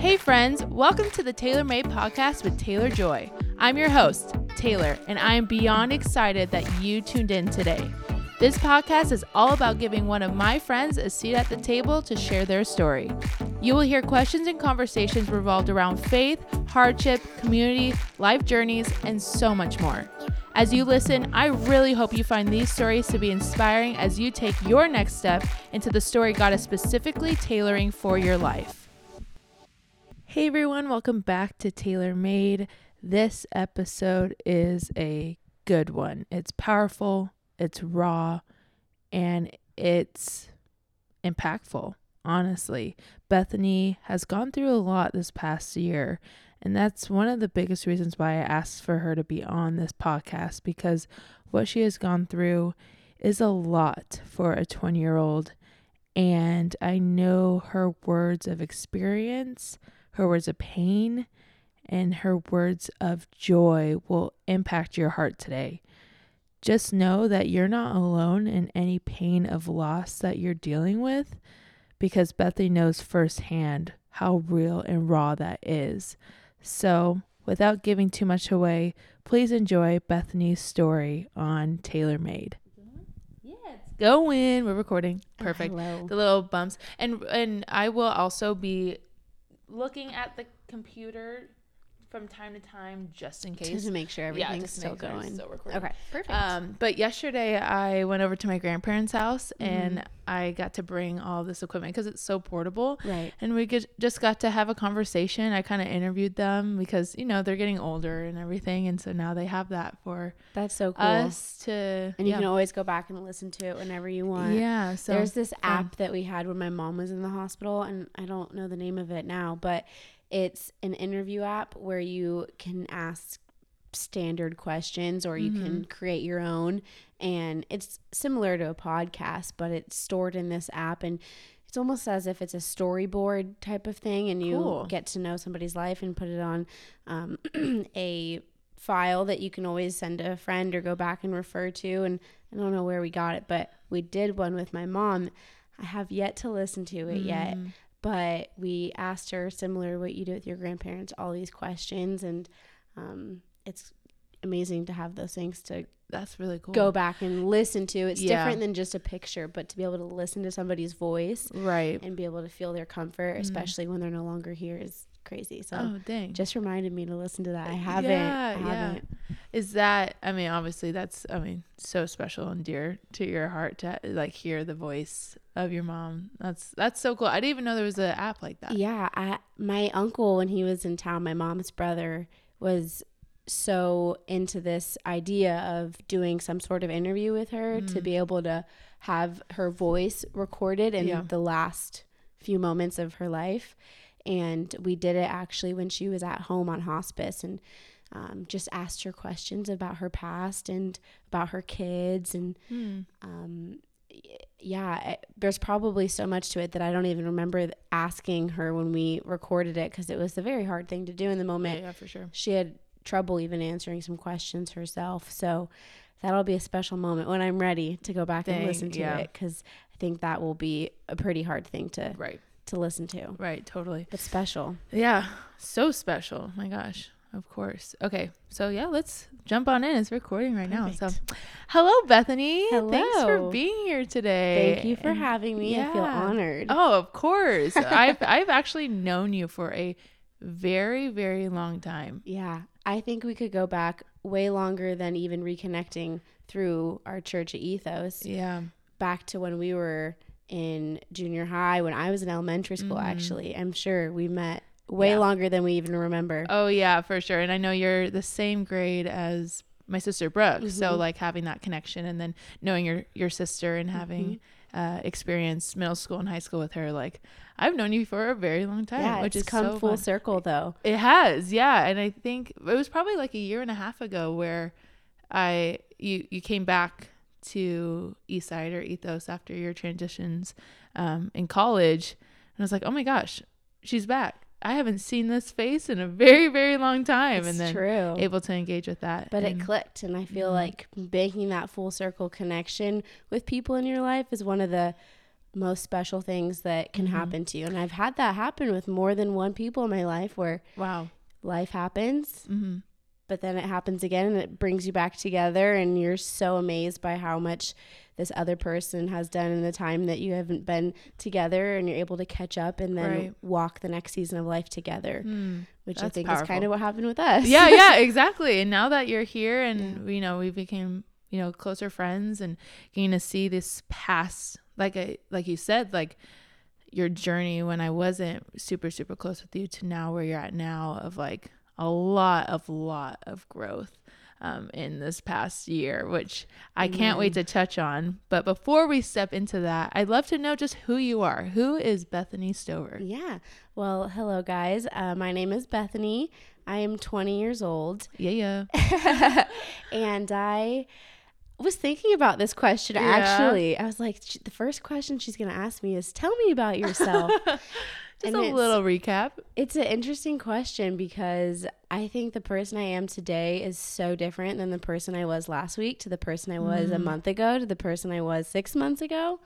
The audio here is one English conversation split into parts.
Hey, friends, welcome to the Taylor Made Podcast with Taylor Joy. I'm your host, Taylor, and I am beyond excited that you tuned in today. This podcast is all about giving one of my friends a seat at the table to share their story. You will hear questions and conversations revolved around faith, hardship, community, life journeys, and so much more. As you listen, I really hope you find these stories to be inspiring as you take your next step into the story God is specifically tailoring for your life. Hey everyone, welcome back to Taylor Made. This episode is a good one. It's powerful, it's raw, and it's impactful, honestly. Bethany has gone through a lot this past year, and that's one of the biggest reasons why I asked for her to be on this podcast because what she has gone through is a lot for a 20 year old. And I know her words of experience, her words of pain, and her words of joy will impact your heart today. Just know that you're not alone in any pain of loss that you're dealing with because Bethany knows firsthand how real and raw that is. So, without giving too much away, please enjoy Bethany's story on Taylor Made. Yeah, it's going. We're recording. Perfect. Hello. The little bumps. And and I will also be looking at the computer from time to time just in case. to make sure everything's to still make sure it's going. still recording. okay, perfect. Um, but yesterday I went over to my grandparents' house Mm-hmm. and I got to bring all this equipment because it's so portable. right. And we get, just got to have a conversation. I kind of interviewed them because, you know, they're getting older and everything. And so now they have that for That's so cool. us to. and you yeah. can always go back and listen to it whenever you want. Yeah. So There's this app that we had when my mom was in the hospital, and I don't know the name of it now, but it's an interview app where you can ask standard questions or you can create your own. And it's similar to a podcast, but it's stored in this app. And it's almost as if it's a storyboard type of thing, and you Cool. get to know somebody's life and put it on um, a file that you can always send to a friend or go back and refer to. And I don't know where we got it, but we did one with my mom. I have yet to listen to it yet, Mm. But we asked her similar to what you do with your grandparents, all these questions, and um, it's amazing to have those things to that's really cool. go back and listen to. It's Yeah. different than just a picture, but to be able to listen to somebody's voice Right. and be able to feel their comfort, especially when they're no longer here, is crazy. So oh, dang. just reminded me to listen to that. I haven't. Yeah, I yeah. Is that, I mean, obviously that's, I mean, so special and dear to your heart to like hear the voice of your mom. That's, that's so cool. I didn't even know there was an app like that. Yeah, I, my uncle when he was in town, my mom's brother was so into this idea of doing some sort of interview with her to mm. be able to have her voice recorded in Yeah. the last few moments of her life. And we did it actually when she was at home on hospice and um, just asked her questions about her past and about her kids and Hmm. um, yeah, it, there's probably so much to it that I don't even remember asking her when we recorded it because it was a very hard thing to do in the moment. yeah, for sure. She had trouble even answering some questions herself. So that'll be a special moment when I'm ready to go back and listen to yeah. it because I think that will be a pretty hard thing to Right. to listen to. Right. Totally. it's special. Yeah, so special. My gosh, of course. Okay, so yeah, let's jump on in. It's recording right now. So, hello, Bethany. Hello. Thanks for being here today. Thank you for And- having me. I feel honored. Oh, of course. I've I've actually known you for a very very long time. Yeah, I think we could go back way longer than even reconnecting through our church at Ethos. Yeah. back to when we were in junior high when I was in elementary school mm-hmm. actually. I'm sure we met way Mm-hmm. Yeah. longer than we even remember. Oh yeah, for sure. And I know you're the same grade as my sister Brooke. So Mhm. like having that connection and then knowing your your sister and having Mm-hmm. uh experienced middle school and high school with her, like I've known you for a very long time, yeah, which it's is come so full fun. circle though. It has, yeah. And I think it was probably like a year and a half ago where I you you came back to Eastside or Ethos after your transitions um, in college, and I was like, oh my gosh, she's back. I haven't seen this face in a very very long time, It's and then true. able to engage with that. but it clicked and I feel Mhm. like making that full circle connection with people in your life is one of the most special things that can Mhm. happen to you. And I've had that happen with more than one people in my life where Wow. life happens, Mm-hmm. but then it happens again and it brings you back together and you're so amazed by how much this other person has done in the time that you haven't been together and you're able to catch up and then Right. walk the next season of life together, Mm. which I think is kind of what happened with us. yeah, yeah, exactly. And now that you're here and you know, we became, you know, closer friends and getting to see this past like I like you said, like your journey when I wasn't super, super close with you to now where you're at now of like a lot of lot of growth um, in this past year, which I can't wait to touch on. But before we step into that, I'd love to know just who you are. Who is Bethany Stover? Yeah. Well, hello, guys. Uh, my name is Bethany. I am 20 years old. Yeah, yeah. and I was thinking about this question Yeah. actually. I was like, the first question she's going to ask me is, Tell me about yourself. Just And a little recap. it's an interesting question because I think the person I am today is so different than the person I was last week to the person I was a Mm. month ago to the person I was six months ago.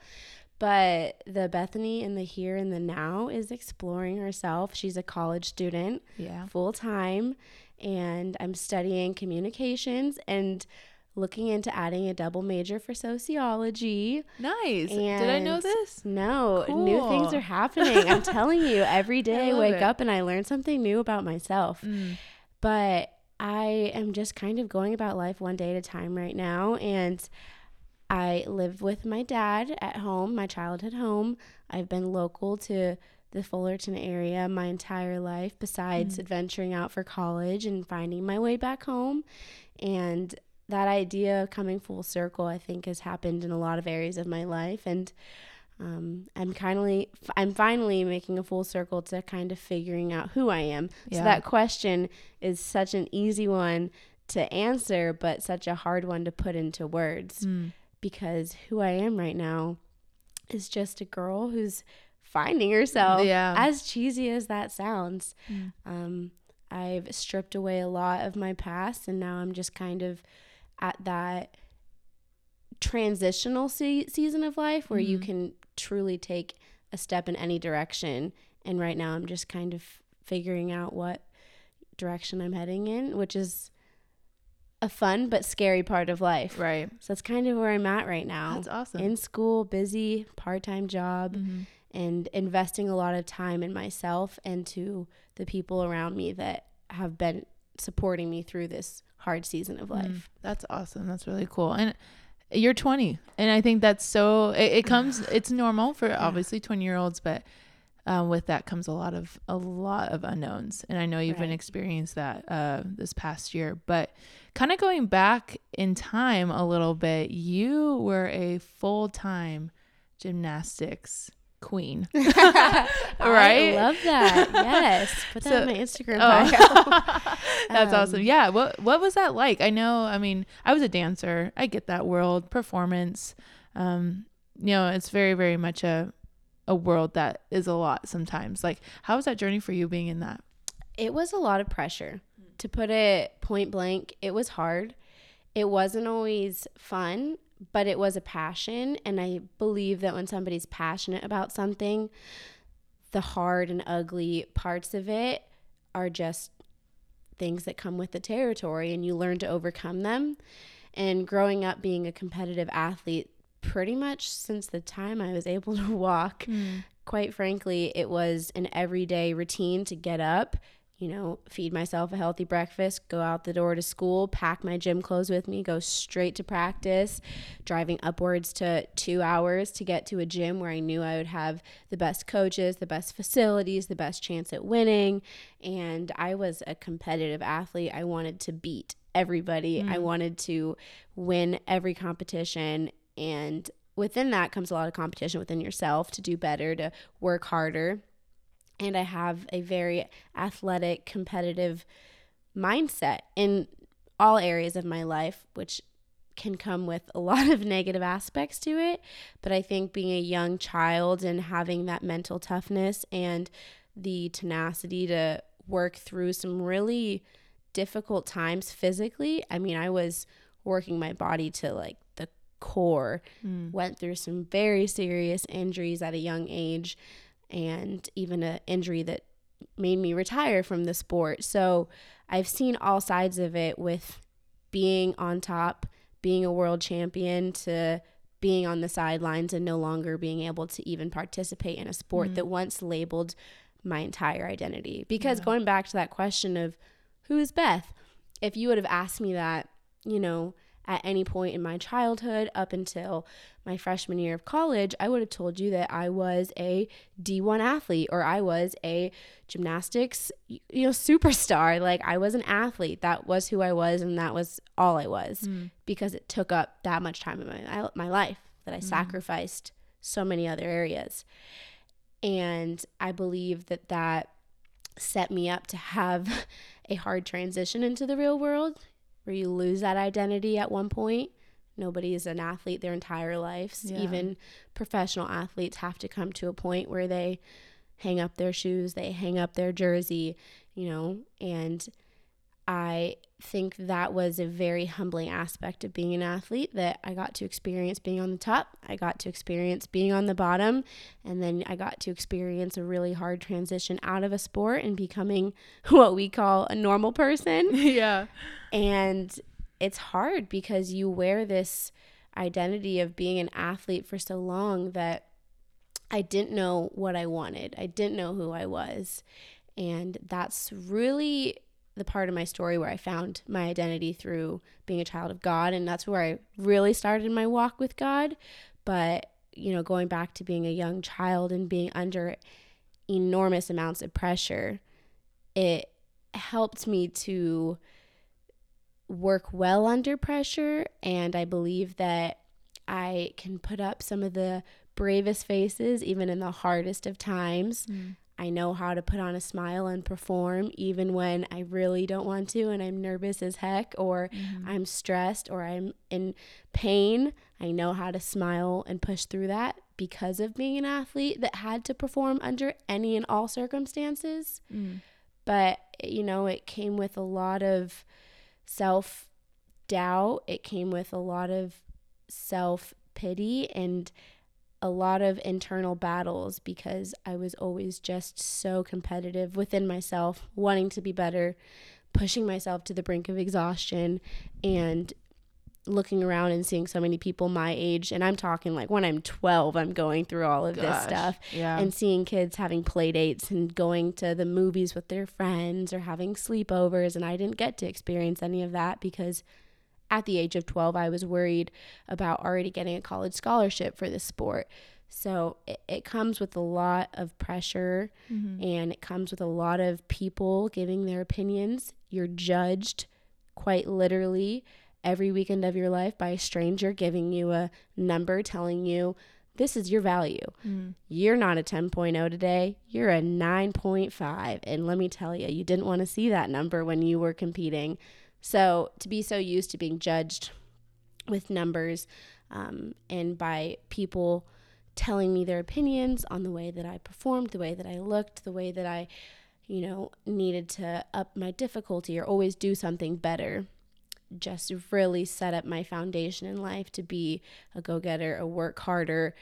But the Bethany in the here and the now is exploring herself. She's a college student Yeah. full time and I'm studying communications and looking into adding a double major for sociology. Nice. Did I know this? No, new things are happening. I'm telling you, every day I, wake it. up and I learn something new about myself. Mm. But I am just kind of going about life one day at a time right now. And I live with my dad at home, my childhood home. I've been local to the Fullerton area my entire life, besides adventuring out for college and finding my way back home. And that idea of coming full circle, I think, has happened in a lot of areas of my life. And um, I'm kindly, I'm finally making a full circle to kind of figuring out who I am. Yeah. So that question is such an easy one to answer, but such a hard one to put into words Mm. because who I am right now is just a girl who's finding herself. Yeah. As cheesy as that sounds, Mm. um, I've stripped away a lot of my past, and now I'm just kind of at that transitional se- season of life where you Mhm. can truly take a step in any direction. And right now, I'm just kind of figuring out what direction I'm heading in, which is a fun but scary part of life. Right. So that's kind of where I'm at right now. That's awesome. In school, busy, part time job, Mhm. and investing a lot of time in myself and to the people around me that have been supporting me through this hard season of life. Mm. That's awesome. That's really cool. And you're 20, and I think that's so. It, it comes. It's normal for obviously 20 year olds, but um, with that comes a lot of a lot of unknowns. And I know you've been experienced that uh, this past year. But kind of going back in time a little bit, you were a full time gymnastics queen. Right? I love that. Yes. Put that So- on my Instagram Oh. bio. That's awesome. Um, Yeah. What What was that like? I know. I mean, I was a dancer. I get that world performance. Um, you know, it's very, very much a a world that is a lot sometimes. Like, how was that journey for you being in that? It was a lot of pressure. To put it point blank, it was hard. It wasn't always fun, but it was a passion. And I believe that when somebody's passionate about something, the hard and ugly parts of it are just things that come with the territory and you learn to overcome them. And growing up being a competitive athlete, pretty much since the time I was able to walk, mm. quite frankly, it was an everyday routine to get up, you know, feed myself a healthy breakfast, go out the door to school, pack my gym clothes with me, go straight to practice, driving upwards to two hours to get to a gym where I knew I would have the best coaches, the best facilities, the best chance at winning. And I was a competitive athlete. I wanted to beat everybody, I mm. wanted to win every competition. And within that comes a lot of competition within yourself to do better, to work harder. And I have a very athletic, competitive mindset in all areas of my life, which can come with a lot of negative aspects to it. But I think being a young child and having that mental toughness and the tenacity to work through some really difficult times physically. I mean, I was working my body to like the core. Mm. Went through some very serious injuries at a young age and even an injury that made me retire from the sport. So I've seen all sides of it with being on top, being a world champion to being on the sidelines and no longer being able to even participate in a sport mm. that once labeled my entire identity. Because going back to that question of who is Beth? If you would have asked me that, you know, at any point in my childhood up until my freshman year of college, I would have told you that I was a D1 athlete or I was a gymnastics, you know, superstar. Like I was an athlete. That was who I was and that was all I was hmm. because it took up that much time in my my life that I hmm. sacrificed so many other areas. And I believe that that set me up to have a hard transition into the real world where you lose that identity at one point. Nobody is an athlete their entire lives. Yeah. Even professional athletes have to come to a point where they hang up their shoes, they hang up their jersey, you know, and I think that was a very humbling aspect of being an athlete that I got to experience being on the top. I got to experience being on the bottom. And then I got to experience a really hard transition out of a sport and becoming what we call a normal person. yeah. And it's hard because you wear this identity of being an athlete for so long that I didn't know what I wanted. I didn't know who I was. And that's really the part of my story where I found my identity through being a child of God. And that's where I really started my walk with God. But, you know, going back to being a young child and being under enormous amounts of pressure, it helped me to work well under pressure. And I believe that I can put up some of the bravest faces, even in the hardest of times. Mm. I know how to put on a smile and perform even when I really don't want to and I'm nervous as heck or mm-hmm. I'm stressed or I'm in pain. I know how to smile and push through that because of being an athlete that had to perform under any and all circumstances. Mm. But, you know, it came with a lot of self doubt, it came with a lot of self pity and a lot of internal battles because I was always just so competitive within myself, wanting to be better, pushing myself to the brink of exhaustion, and looking around and seeing so many people my age. And I'm talking like when I'm 12, I'm going through all of this stuff yeah. and seeing kids having play dates and going to the movies with their friends or having sleepovers. And I didn't get to experience any of that because at the age of 12, I was worried about already getting a college scholarship for this sport. So it, it comes with a lot of pressure mm-hmm. and it comes with a lot of people giving their opinions. You're judged quite literally every weekend of your life by a stranger giving you a number telling you this is your value. Mm. You're not a 10.0 today, you're a 9.5. And let me tell you, you didn't want to see that number when you were competing. So to be so used to being judged with numbers um, and by people telling me their opinions on the way that I performed, the way that I looked, the way that I, you know, needed to up my difficulty or always do something better, just really set up my foundation in life to be a go getter, a work harder,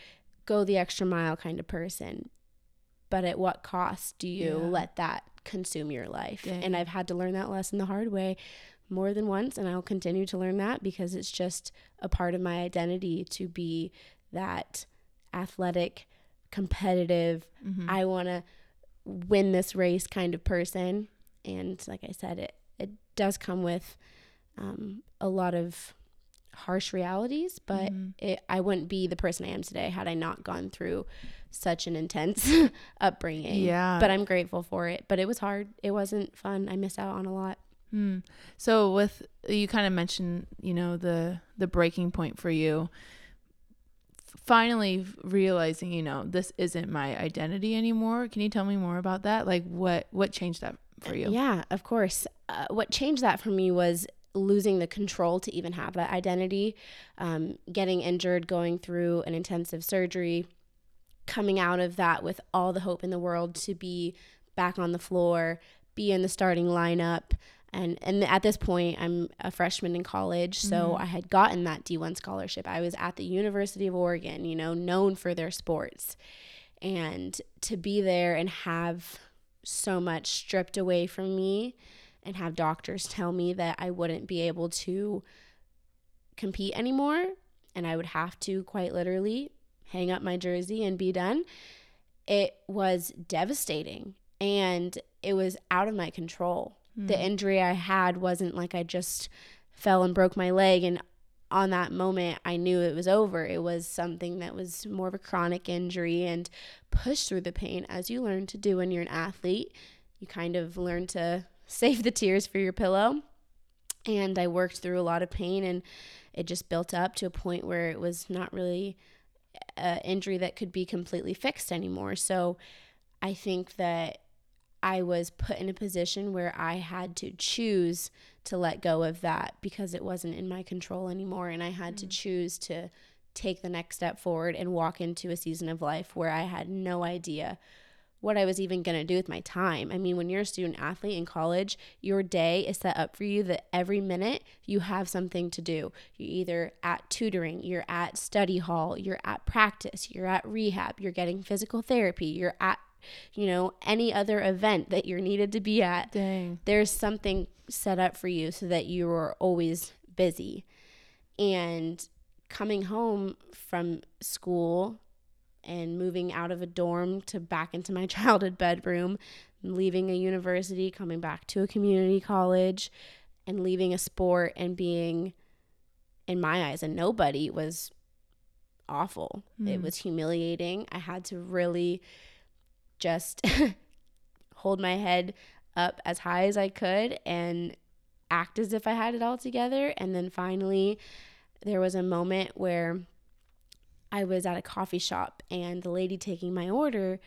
go the extra mile kind of person. But at what cost do you Yeah. let that consume your life? Dang. And I've had to learn that lesson the hard way more than once and I'll continue to learn that because it's just a part of my identity to be that athletic, competitive, Mm-hmm. I want to win this race kind of person. And like I said, it it does come with um, a lot of harsh realities, but Mm-hmm. it, I wouldn't be the person I am today had I not gone through such an intense upbringing. Yeah. But I'm grateful for it. But it was hard. It wasn't fun. I missed out on a lot. Hmm. So with you kind of mentioned, you know, the the breaking point for you finally realizing, you know, this isn't my identity anymore. Can you tell me more about that? Like what what changed that for you? Yeah, of course. Uh, what changed that for me was losing the control to even have that identity, um, getting injured, going through an intensive surgery, coming out of that with all the hope in the world to be back on the floor, be in the starting lineup, and and at this point I'm a freshman in college, so Mhm. I had gotten that D1 scholarship. I was at the University of Oregon, you know, known for their sports. And to be there and have so much stripped away from me and have doctors tell me that I wouldn't be able to compete anymore and I would have to quite literally hang up my jersey and be done. It was devastating and it was out of my control. The mm. injury I had wasn't like I just fell and broke my leg and on that moment I knew it was over. It was something that was more of a chronic injury and push through the pain as you learn to do when you're an athlete. You kind of learn to save the tears for your pillow. And I worked through a lot of pain and it just built up to a point where it was not really an injury that could be completely fixed anymore. So I think that I was put in a position where I had to choose to let go of that because it wasn't in my control anymore. And I had to mm. choose to take the next step forward and walk into a season of life where I had no idea what I was even going to do with my time. I mean, when you're a student athlete in college, your day is set up for you that every minute you have something to do. You're either at tutoring, you're at study hall, you're at practice, you're at rehab, you're getting physical therapy, you're at you know, any other event that you're needed to be at. Dang. There's something set up for you so that you are always busy. And coming home from school and moving out of a dorm to back into my childhood bedroom, leaving a university, coming back to a community college, and leaving a sport and being, in my eyes, a nobody was awful. It Mm. was humiliating. I had to really just hold my head up as high as I could and act as if I had it all together. And then finally, there was a moment where I was at a coffee shop and the lady taking my order,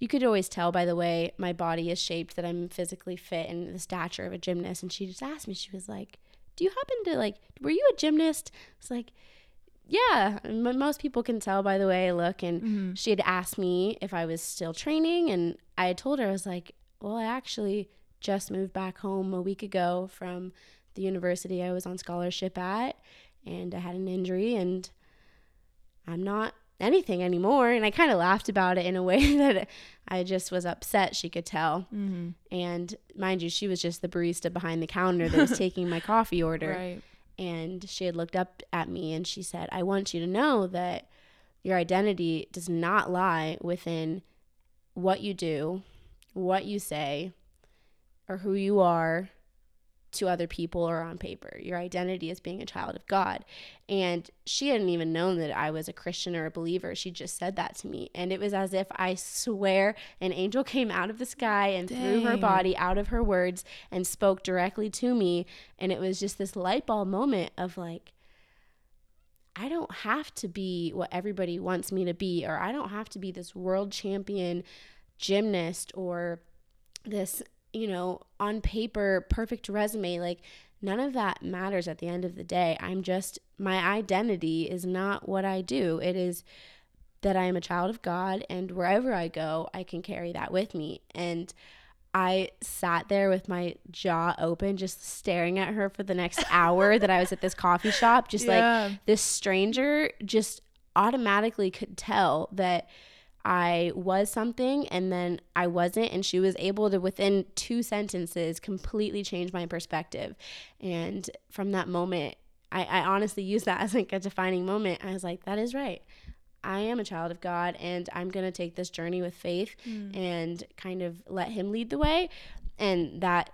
you could always tell by the way my body is shaped that I'm physically fit and the stature of a gymnast. And she just asked me, she was like, Do you happen to like, were you a gymnast? It's like, yeah, most people can tell by the way I look. And Mhm. she had asked me if I was still training, and I had told her, I was like, well, I actually just moved back home a week ago from the university I was on scholarship at, and I had an injury, and I'm not anything anymore. And I kind of laughed about it in a way that I just was upset, she could tell. Mhm. And mind you, she was just the barista behind the counter that was taking my coffee order Right. And she had looked up at me and she said, I want you to know that your identity does not lie within what you do, what you say, or who you are to other people or on paper. Your identity is being a child of God. And she hadn't even known that I was a Christian or a believer. She just said that to me. And it was as if I swear an angel came out of the sky and threw her body out of her words and spoke directly to me. And it was just this light bulb moment of like, I don't have to be what everybody wants me to be, or I don't have to be this world champion gymnast or this, you know, on paper perfect resume. Like, none of that matters at the end of the day. I'm just, my identity is not what I do. It is that I am a child of God, and wherever I go, I can carry that with me. And I sat there with my jaw open, just staring at her for the next hour that I was at this coffee shop, just like this stranger just automatically could tell that I was something and then I wasn't. And she was able to, within two sentences, completely change my perspective. And from that moment, I, I honestly use that as like a defining moment. I was like, that is right. I am a child of God and I'm going to take this journey with faith mm. and kind of let Him lead the way. And that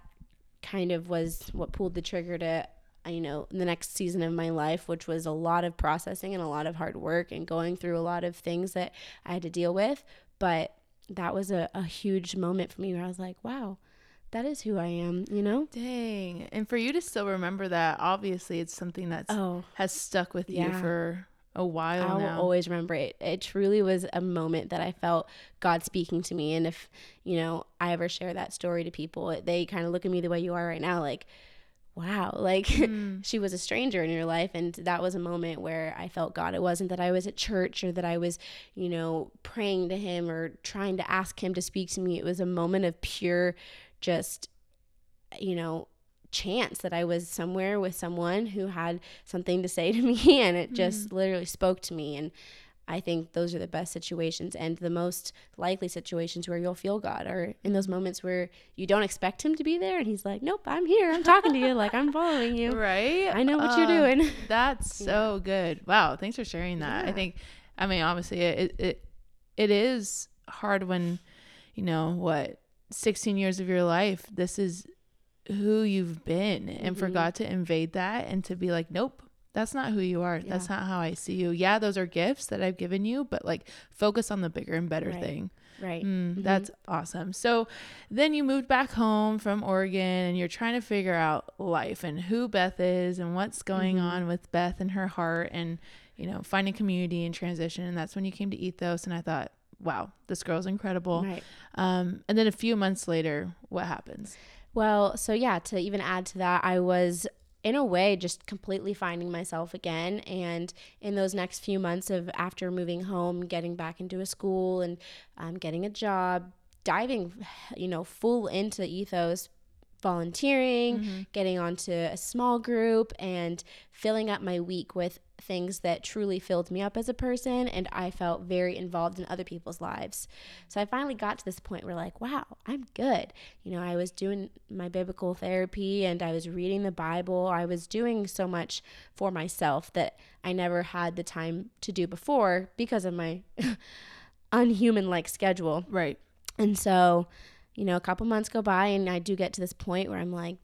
kind of was what pulled the trigger to you know the next season of my life which was a lot of processing and a lot of hard work and going through a lot of things that i had to deal with but that was a, a huge moment for me where i was like wow that is who i am you know Dang. And for you to still remember that, obviously it's something that's oh has stuck with you for a while I will now. always remember it. It truly was a moment that I felt God speaking to me. And if, you know, I ever share that story to people, they kind of look at me the way you are right now, like, wow, like Mm. she was a stranger in your life. And that was a moment where I felt God. It wasn't that I was at church or that I was, you know, praying to Him or trying to ask Him to speak to me. It was a moment of pure, just, you know, chance that I was somewhere with someone who had something to say to me and it just Mm-hmm. literally spoke to me and I think those are the best situations and the most likely situations where you'll feel God are in those moments where you don't expect him to be there and he's like, "Nope, I'm here. I'm talking to you like I'm following you. Right? I know what you're Uh, doing." That's so good. Wow, thanks for sharing that. I think I mean obviously it it it is hard when you know what 16 years of your life this is who you've been and for Mhm. God to invade that and to be like nope that's not who you are that's not how I see you yeah those are gifts that I've given you but like focus on the bigger and better Right. thing Right. Mm, That's awesome. So then you moved back home from Oregon and you're trying to figure out life and who Beth is and what's going Mhm. on with Beth and her heart and, you know, finding community and transition. And that's when you came to Ethos. And I thought, wow, this girl's incredible. Right. Um, and then a few months later, what happens? Well, so yeah, to even add to that, I was in a way just completely finding myself again and in those next few months of after moving home getting back into a school and um, getting a job diving you know full into ethos volunteering Mm-hmm. getting onto a small group and filling up my week with things that truly filled me up as a person and I felt very involved in other people's lives. So I finally got to this point where like, wow, I'm good. You know, I was doing my biblical therapy and I was reading the Bible. I was doing so much for myself that I never had the time to do before because of my unhuman like schedule. Right. And so, you know, a couple months go by and I do get to this point where I'm like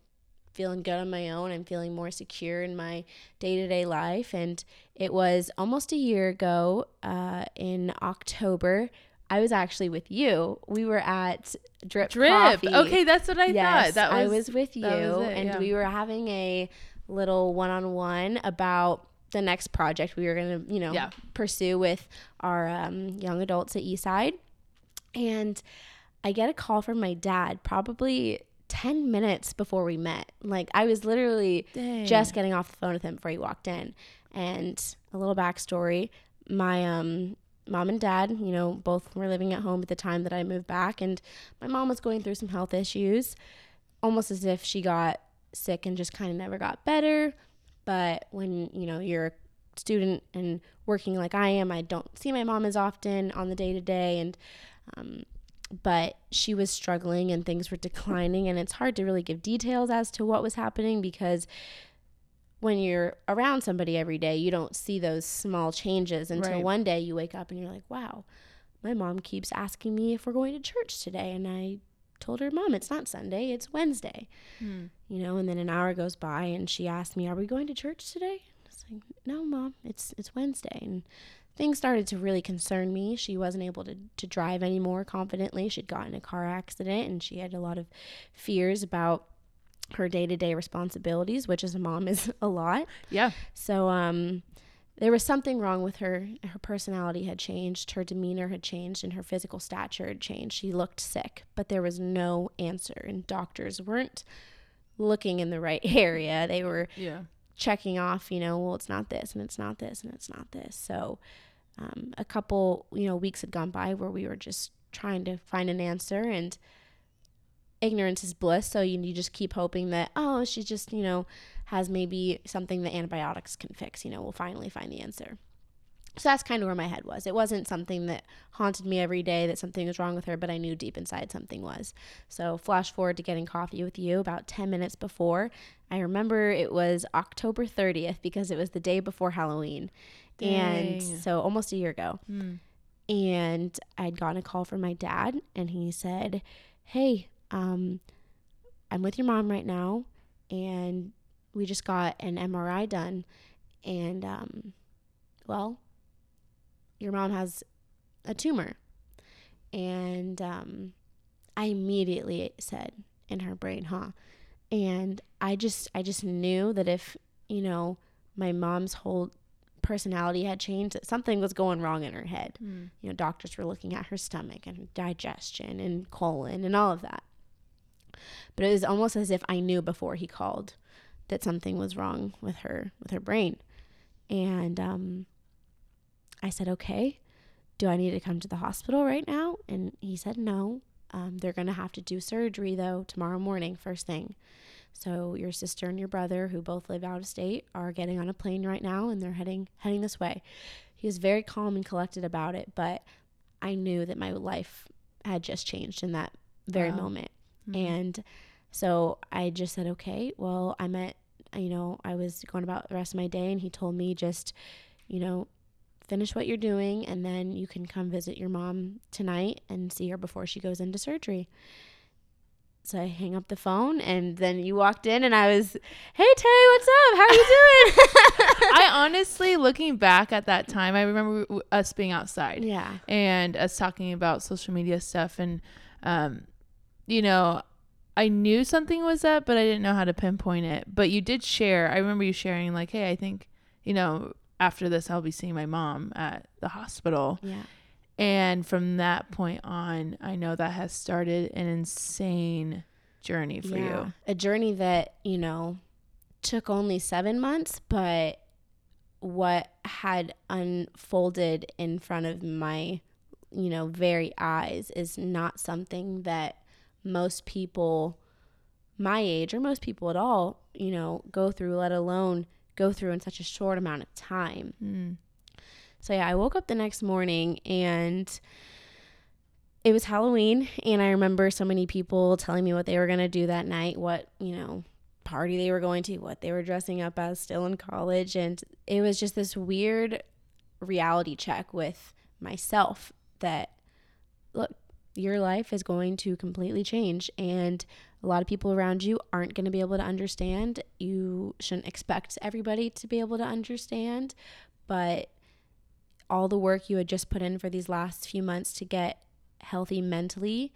feeling good on my own. I'm feeling more secure in my day to day life. And it was almost a year ago uh, in October. I was actually with you. We were at Drip, Drip. Coffee. Okay, that's what I yes, thought. That was, I was with you, was it, and yeah. we were having a little one on one about the next project we were going to, you know, Yeah. pursue with our um, young adults at Eastside. And I get a call from my dad probably 10 minutes before we met. Like, I was literally Dang. just getting off the phone with him before he walked in. And a little backstory my um, mom and dad, you know, both were living at home at the time that I moved back. And my mom was going through some health issues, almost as if she got sick and just kind of never got better. But when, you know, you're a student and working like I am, I don't see my mom as often on the day to day. And, um, but she was struggling and things were declining. And it's hard to really give details as to what was happening because when you're around somebody every day, you don't see those small changes until Right. one day you wake up and you're like, wow, my mom keeps asking me if we're going to church today. And I told her, Mom, it's not Sunday, it's Wednesday. Hmm. You know, and then an hour goes by and she asked me, Are we going to church today? I was like, No, Mom, it's it's Wednesday. And things started to really concern me. She wasn't able to, to drive anymore confidently. She'd gotten a car accident and she had a lot of fears about her day to day responsibilities, which as a mom is a lot. Yeah. So um there was something wrong with her. Her personality had changed, her demeanor had changed, and her physical stature had changed. She looked sick, but there was no answer, and doctors weren't looking in the right area. They were Yeah. checking off, you know, well, it's not this, and it's not this, and it's not this. So um, a couple, you know, weeks had gone by where we were just trying to find an answer, and ignorance is bliss. So you, you just keep hoping that, oh, she just, you know, has maybe something that antibiotics can fix. You know, we'll finally find the answer. So that's kind of where my head was. It wasn't something that haunted me every day that something was wrong with her, but I knew deep inside something was. So, flash forward to getting coffee with you about 10 minutes before. I remember it was October 30th because it was the day before Halloween. And so, almost a year ago. Hmm. And I'd gotten a call from my dad, and he said, Hey, um, I'm with your mom right now, and we just got an MRI done. And, um, well, your mom has a tumor. And um, I immediately said in her brain, huh? And I just, I just knew that if, you know, my mom's whole personality had changed, that something was going wrong in her head. Hmm. You know, doctors were looking at her stomach and digestion and colon and all of that. But it was almost as if I knew before he called that something was wrong with her with her brain. And um, I said, okay, do I need to come to the hospital right now? And he said, no. Um, they're going to have to do surgery though tomorrow morning, first thing. So your sister and your brother, who both live out of state, are getting on a plane right now and they're heading heading this way. He was very calm and collected about it, but I knew that my life had just changed in that very wow. moment. Mm-hmm. And so I just said, okay, well, I met, you know, I was going about the rest of my day and he told me just, you know, finish what you're doing and then you can come visit your mom tonight and see her before she goes into surgery. So I hang up the phone and then you walked in and I was, "Hey Tay, what's up? How are you doing?" I honestly looking back at that time, I remember us being outside. Yeah. And us talking about social media stuff and um you know, I knew something was up, but I didn't know how to pinpoint it. But you did share. I remember you sharing like, "Hey, I think, you know, after this I'll be seeing my mom at the hospital." Yeah. And from that point on, I know that has started an insane journey for yeah. you. A journey that, you know, took only seven months, but what had unfolded in front of my, you know, very eyes is not something that most people my age or most people at all, you know, go through, let alone go through in such a short amount of time. Mm. So yeah, I woke up the next morning and it was Halloween and I remember so many people telling me what they were going to do that night, what, you know, party they were going to, what they were dressing up as still in college and it was just this weird reality check with myself that look, your life is going to completely change and a lot of people around you aren't going to be able to understand. You shouldn't expect everybody to be able to understand, but all the work you had just put in for these last few months to get healthy mentally,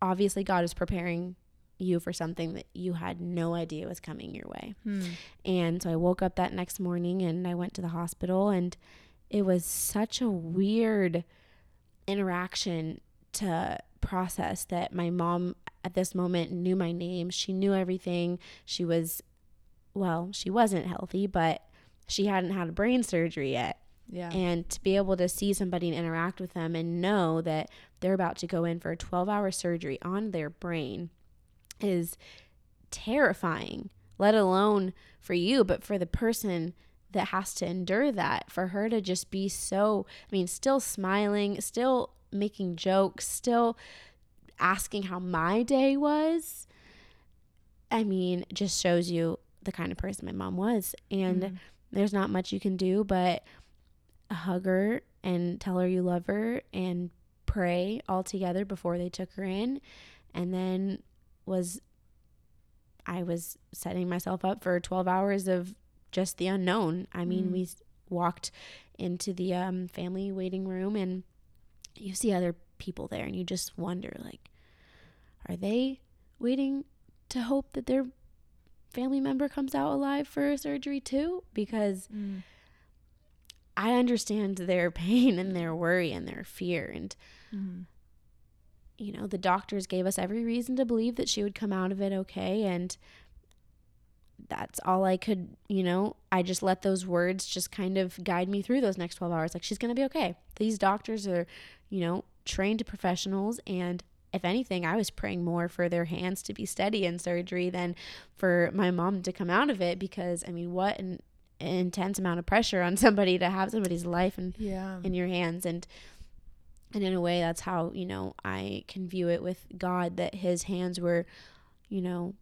obviously God is preparing you for something that you had no idea was coming your way. Hmm. And so I woke up that next morning and I went to the hospital and it was such a weird interaction to process that my mom at this moment knew my name. She knew everything. She was well, she wasn't healthy, but she hadn't had a brain surgery yet. Yeah. And to be able to see somebody and interact with them and know that they're about to go in for a 12 hour surgery on their brain is terrifying, let alone for you, but for the person that has to endure that. For her to just be so, I mean, still smiling, still making jokes, still asking how my day was. I mean, just shows you the kind of person my mom was. And mm. there's not much you can do, but hug her and tell her you love her and pray all together before they took her in. And then was I was setting myself up for 12 hours of just the unknown. I mean, mm. we walked into the um, family waiting room and you see other people there and you just wonder like are they waiting to hope that their family member comes out alive for a surgery too because mm. I understand their pain and their worry and their fear. And, mm-hmm. you know, the doctors gave us every reason to believe that she would come out of it okay. And that's all I could, you know, I just let those words just kind of guide me through those next 12 hours. Like, she's going to be okay. These doctors are, you know, trained professionals. And if anything, I was praying more for their hands to be steady in surgery than for my mom to come out of it because, I mean, what an intense amount of pressure on somebody to have somebody's life in yeah. in your hands. And and in a way that's how you know I can view it with God that his hands were you know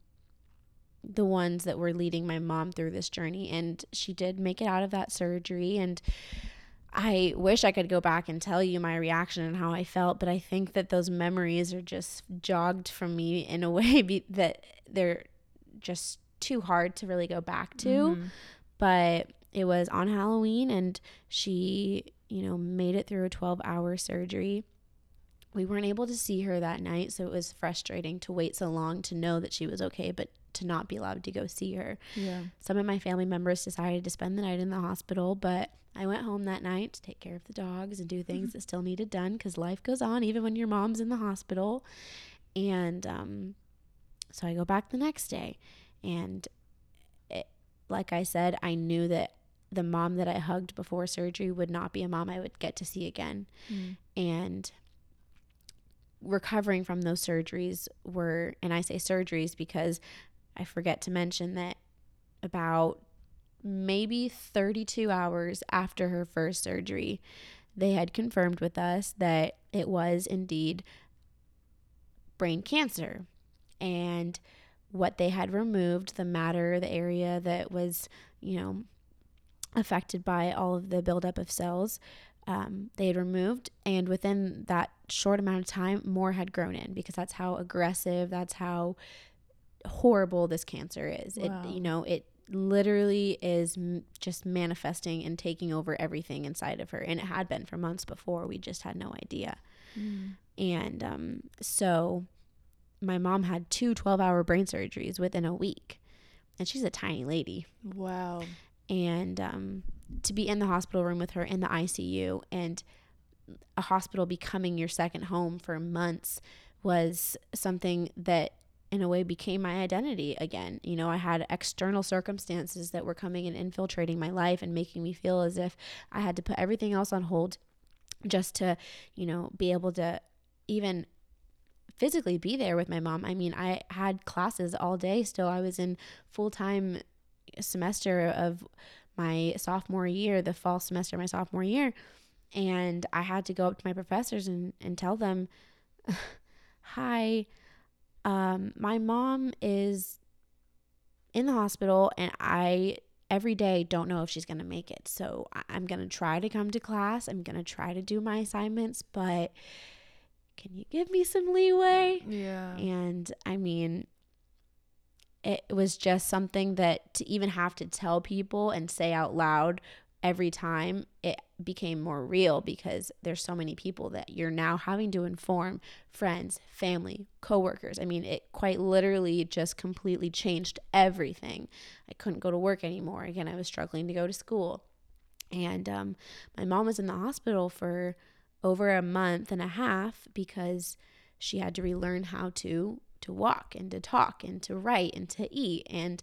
the ones that were leading my mom through this journey. And she did make it out of that surgery. And I wish I could go back and tell you my reaction and how I felt, but I think that those memories are just jogged from me in a way be- that they're just too hard to really go back to. Mm-hmm but it was on Halloween and she, you know, made it through a 12 hour surgery. We weren't able to see her that night, so it was frustrating to wait so long to know that she was okay, but to not be allowed to go see her. Yeah. Some of my family members decided to spend the night in the hospital, but I went home that night to take care of the dogs and do things mm-hmm. that still needed done because life goes on even when your mom's in the hospital. And um, so I go back the next day, and like I said, I knew that the mom that I hugged before surgery would not be a mom I would get to see again. Mm. And recovering from those surgeries were, and I say surgeries because I forget to mention that about maybe 32 hours after her first surgery, they had confirmed with us that it was indeed brain cancer. And what they had removed, the matter, the area that was, you know, affected by all of the buildup of cells, um, they had removed. And within that short amount of time, more had grown in because that's how aggressive, that's how horrible this cancer is. Wow. It, you know, it literally is m- just manifesting and taking over everything inside of her. And it had been for months before. We just had no idea. Mm. And um, so my mom had two 12 hour brain surgeries within a week. And she's a tiny lady. Wow. And um, to be in the hospital room with her in the ICU and a hospital becoming your second home for months was something that in a way became my identity again. You know, I had external circumstances that were coming and infiltrating my life and making me feel as if I had to put everything else on hold just to, you know, be able to even physically be there with my mom. I mean, I had classes all day still. I was in full-time semester of my sophomore year, the fall semester of my sophomore year, and I had to go up to my professors and and tell them, "Hi, um, my mom is in the hospital and I every day don't know if she's going to make it. So I'm going to try to come to class. I'm going to try to do my assignments, but can you give me some leeway? Yeah. And I mean, it was just something that to even have to tell people and say out loud every time it became more real because there's so many people that you're now having to inform friends, family, coworkers. I mean, it quite literally just completely changed everything. I couldn't go to work anymore. Again, I was struggling to go to school. And um, my mom was in the hospital for over a month and a half because she had to relearn how to to walk and to talk and to write and to eat and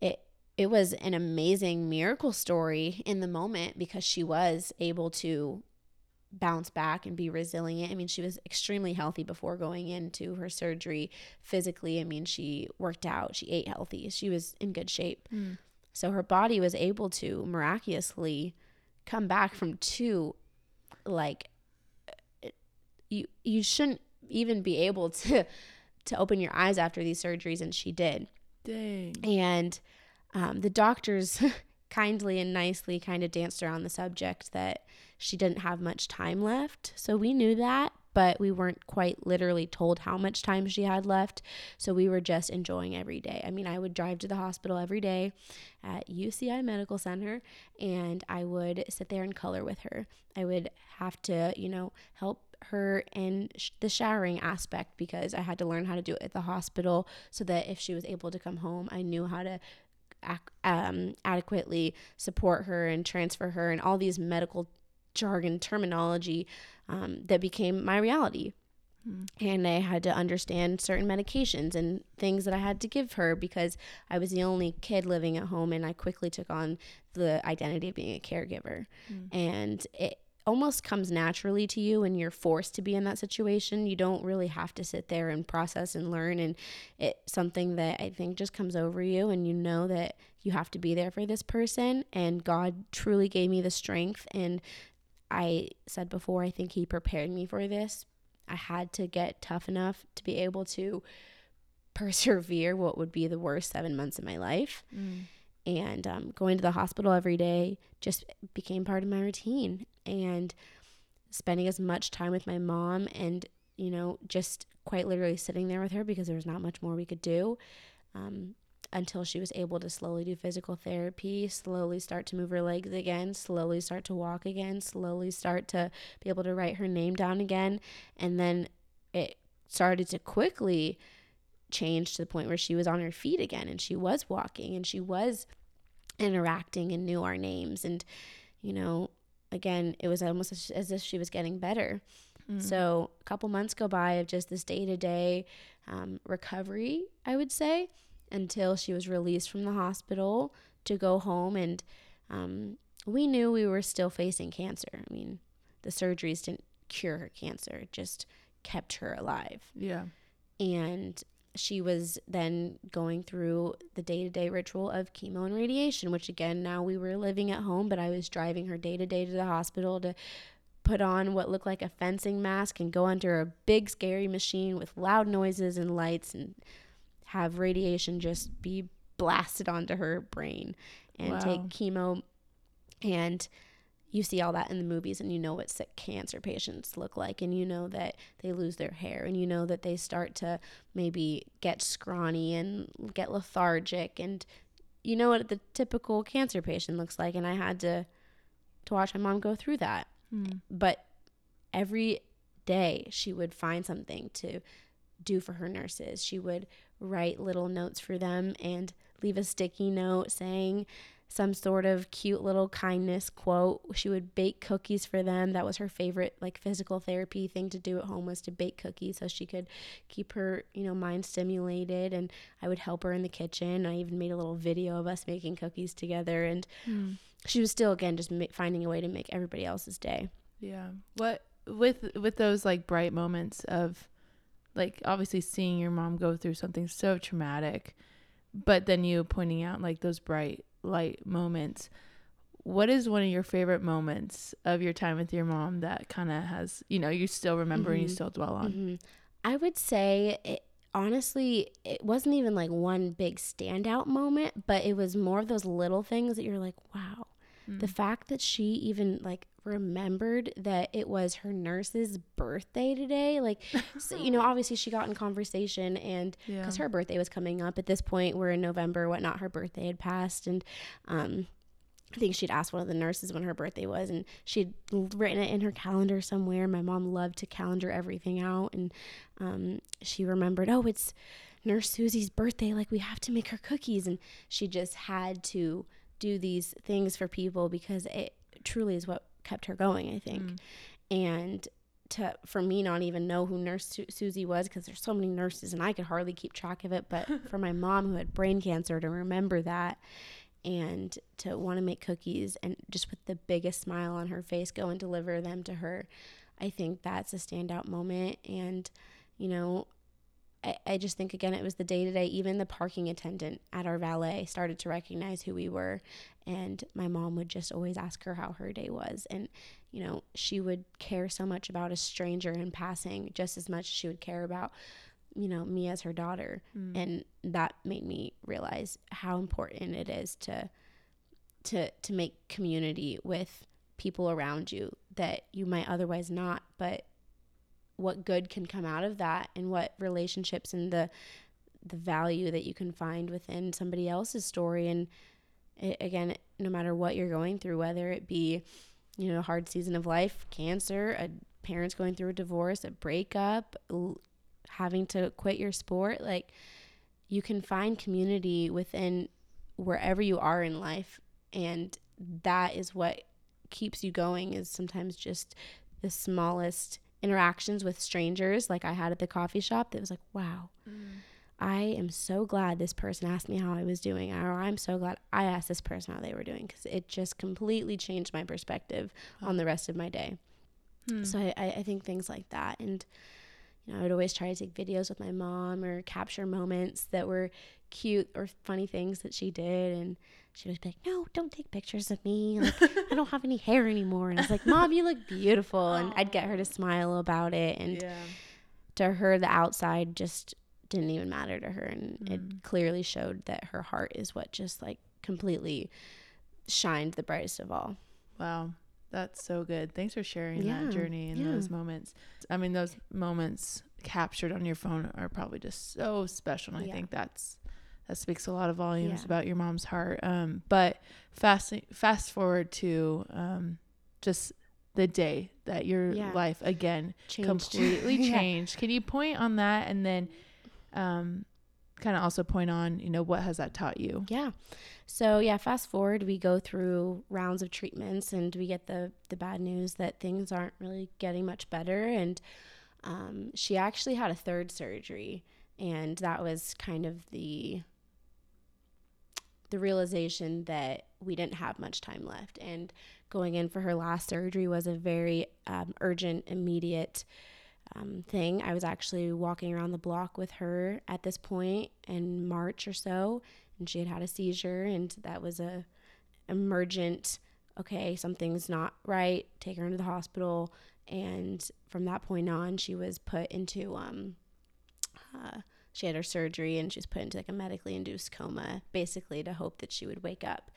it was an amazing miracle story in the moment because she was able to bounce back and be resilient. I mean, she was extremely healthy before going into her surgery physically. I mean, she worked out, she ate healthy, she was in good shape. Mm. So her body was able to miraculously come back from two like you you shouldn't even be able to to open your eyes after these surgeries and she did. Dang. And um, the doctors kindly and nicely kind of danced around the subject that she didn't have much time left. So we knew that, but we weren't quite literally told how much time she had left. So we were just enjoying every day. I mean, I would drive to the hospital every day at UCI Medical Center and I would sit there and color with her. I would have to, you know, help her in the showering aspect because I had to learn how to do it at the hospital so that if she was able to come home, I knew how to um, adequately support her and transfer her and all these medical jargon terminology um, that became my reality. Hmm. And I had to understand certain medications and things that I had to give her because I was the only kid living at home and I quickly took on the identity of being a caregiver. Mm. And it, almost comes naturally to you when you're forced to be in that situation. You don't really have to sit there and process and learn and it's something that I think just comes over you and you know that you have to be there for this person and God truly gave me the strength and I said before I think he prepared me for this. I had to get tough enough to be able to persevere what would be the worst 7 months of my life. Mm and um, going to the hospital every day just became part of my routine and spending as much time with my mom and you know just quite literally sitting there with her because there was not much more we could do um, until she was able to slowly do physical therapy slowly start to move her legs again slowly start to walk again slowly start to be able to write her name down again. And then it started to quickly change to the point where she was on her feet again and she was walking and she was interacting and knew our names and you know again, it was almost as if she was getting better. Mm. So a couple months go by of just this day to day recovery, I would say, until she was released from the hospital to go home. And um, we knew we were still facing cancer. I mean, the surgeries didn't cure her cancer, it just kept her alive. Yeah. And she was then going through the day to day ritual of chemo and radiation, which again, now we were living at home, but I was driving her day to day to the hospital to put on what looked like a fencing mask and go under a big scary machine with loud noises and lights and have radiation just be blasted onto her brain and Wow. take chemo and you see all that in the movies and you know what sick cancer patients look like and you know that they lose their hair and you know that they start to maybe get scrawny and get lethargic and you know what the typical cancer patient looks like and I had to to watch my mom go through that Hmm. but every day she would find something to do for her nurses. She would write little notes for them and leave a sticky note saying some sort of cute little kindness quote. She would bake cookies for them. That was her favorite like physical therapy thing to do at home was to bake cookies so she could keep her, you know, mind stimulated and I would help her in the kitchen. I even made a little video of us making cookies together and Hmm. she was still again just ma- finding a way to make everybody else's day. Yeah. What with with those like bright moments of like obviously seeing your mom go through something so traumatic, but then you pointing out like those bright light moments. What is one of your favorite moments of your time with your mom that kind of has, you know, you still remember and you Mhm. still dwell on? hmm I would say it, honestly, it wasn't even like one big standout moment, but it was more of those little things that you're like, wow. The Mm. fact that she even like remembered that it was her nurse's birthday today, like, so, you know, obviously she got in conversation and yeah. because her birthday was coming up at this point, we're in November, whatnot, her birthday had passed, and um, I think she'd asked one of the nurses when her birthday was, and she'd written it in her calendar somewhere. My mom loved to calendar everything out, and um, she remembered, oh, it's Nurse Susie's birthday. Like, we have to make her cookies. And she just had to do these things for people because it truly is what kept her going, I think. Mm. And to for me not even know who Nurse Su- Susie was because there's so many nurses and I could hardly keep track of it. But for my mom who had brain cancer to remember that and to want to make cookies and just with the biggest smile on her face go and deliver them to her, I think that's a standout moment. And you know, I, I just think again it was the day to day. Even the parking attendant at our valet started to recognize who we were, and my mom would just always ask her how her day was, and you know she would care so much about a stranger in passing just as much as she would care about you know me as her daughter Mm. and that made me realize how important it is to to to make community with people around you that you might otherwise not but what good can come out of that and what relationships and the the value that you can find within somebody else's story. And it, again no matter what you're going through whether it be you know a hard season of life cancer a parents going through a divorce a breakup l- having to quit your sport like you can find community within wherever you are in life. And that is what keeps you going is sometimes just the smallest interactions with strangers like I had at the coffee shop that was like wow I am so glad this person asked me how I was doing, or I'm so glad I asked this person how they were doing, because it just completely changed my perspective on the rest of my day. Hmm. So I, I I think things like that, and you know, I would always try to take videos with my mom or capture moments that were cute or funny things that she did, and she would be like, "No, don't take pictures of me. Like, I don't have any hair anymore." And I was like, "Mom, you look beautiful," and I'd get her to smile about it, and yeah. to her the outside just didn't even matter to her and Mm. it clearly showed that her heart is what just like completely shined the brightest of all Wow. That's so good. Thanks for sharing Yeah, that journey and yeah. those moments. I mean, those moments captured on your phone are probably just so special. And I think that's that speaks a lot of volumes Yeah. about your mom's heart. Um, but fast fast forward to um, just the day that your Yeah. life again changed completely Yeah. changed. Can you point on that and then um, kind of also point on, you know, what has that taught you? yeah so yeah fast forward we go through rounds of treatments and we get the the bad news that things aren't really getting much better and um, she actually had a third surgery and that was kind of the the realization that we didn't have much time left and going in for her last surgery was a very um, urgent immediate um, thing. I was actually walking around the block with her at this point in March or so, and she had had a seizure, and that was a emergent. Okay, something's not right. Take her into the hospital, and from that point on, she was put into um, uh, she had her surgery and she was put into like a medically induced coma, basically to hope that she would wake up.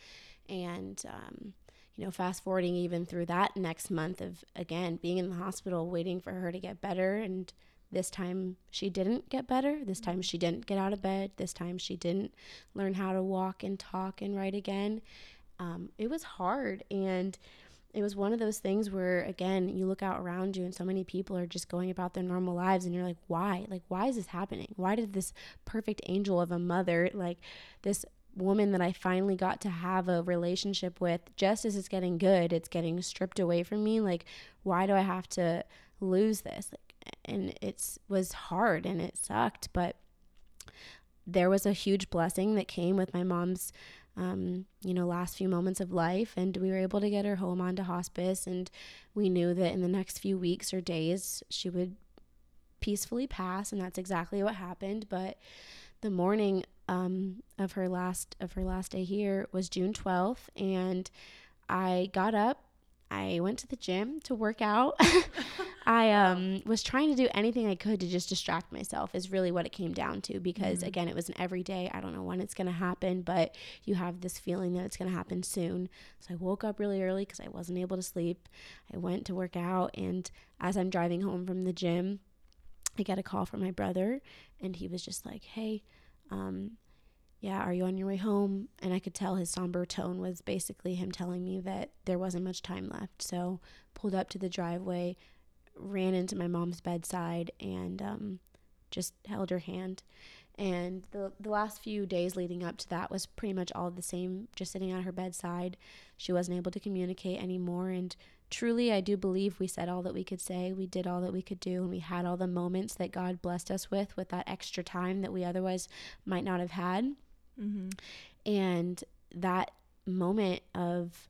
And um, you know, fast forwarding even through that next month of again being in the hospital, waiting for her to get better. And this time she didn't get better. This time she didn't get out of bed. This time she didn't learn how to walk and talk and write again. Um, it was hard. And it was one of those things where again you look out around you and so many people are just going about their normal lives and you're like why like why is this happening why did this perfect angel of a mother like this woman that I finally got to have a relationship with, just as it's getting good, it's getting stripped away from me. Like, why do I have to lose this? Like, and it was hard and it sucked, but there was a huge blessing that came with my mom's, um, you know, last few moments of life, and we were able to get her home onto hospice, and we knew that in the next few weeks or days she would peacefully pass, and that's exactly what happened. But the morning um, of her last of her last day here was June 12th, and I got up. I went to the gym to work out. I um, was trying to do anything I could to just distract myself, is really what it came down to. Because mm-hmm. again, it was an everyday, I don't know when it's going to happen, but you have this feeling that it's going to happen soon. So I woke up really early because I wasn't able to sleep. I went to work out, and as I'm driving home from the gym, I get a call from my brother, and he was just like, hey, um, yeah, are you on your way home? And I could tell his somber tone was basically him telling me that there wasn't much time left. So pulled up to the driveway, ran into my mom's bedside, and um, just held her hand. And the the last few days leading up to that was pretty much all the same, just sitting at her bedside. She wasn't able to communicate anymore, and truly, I do believe we said all that we could say. We did all that we could do, and we had all the moments that God blessed us with, with that extra time that we otherwise might not have had. Mm-hmm. And that moment of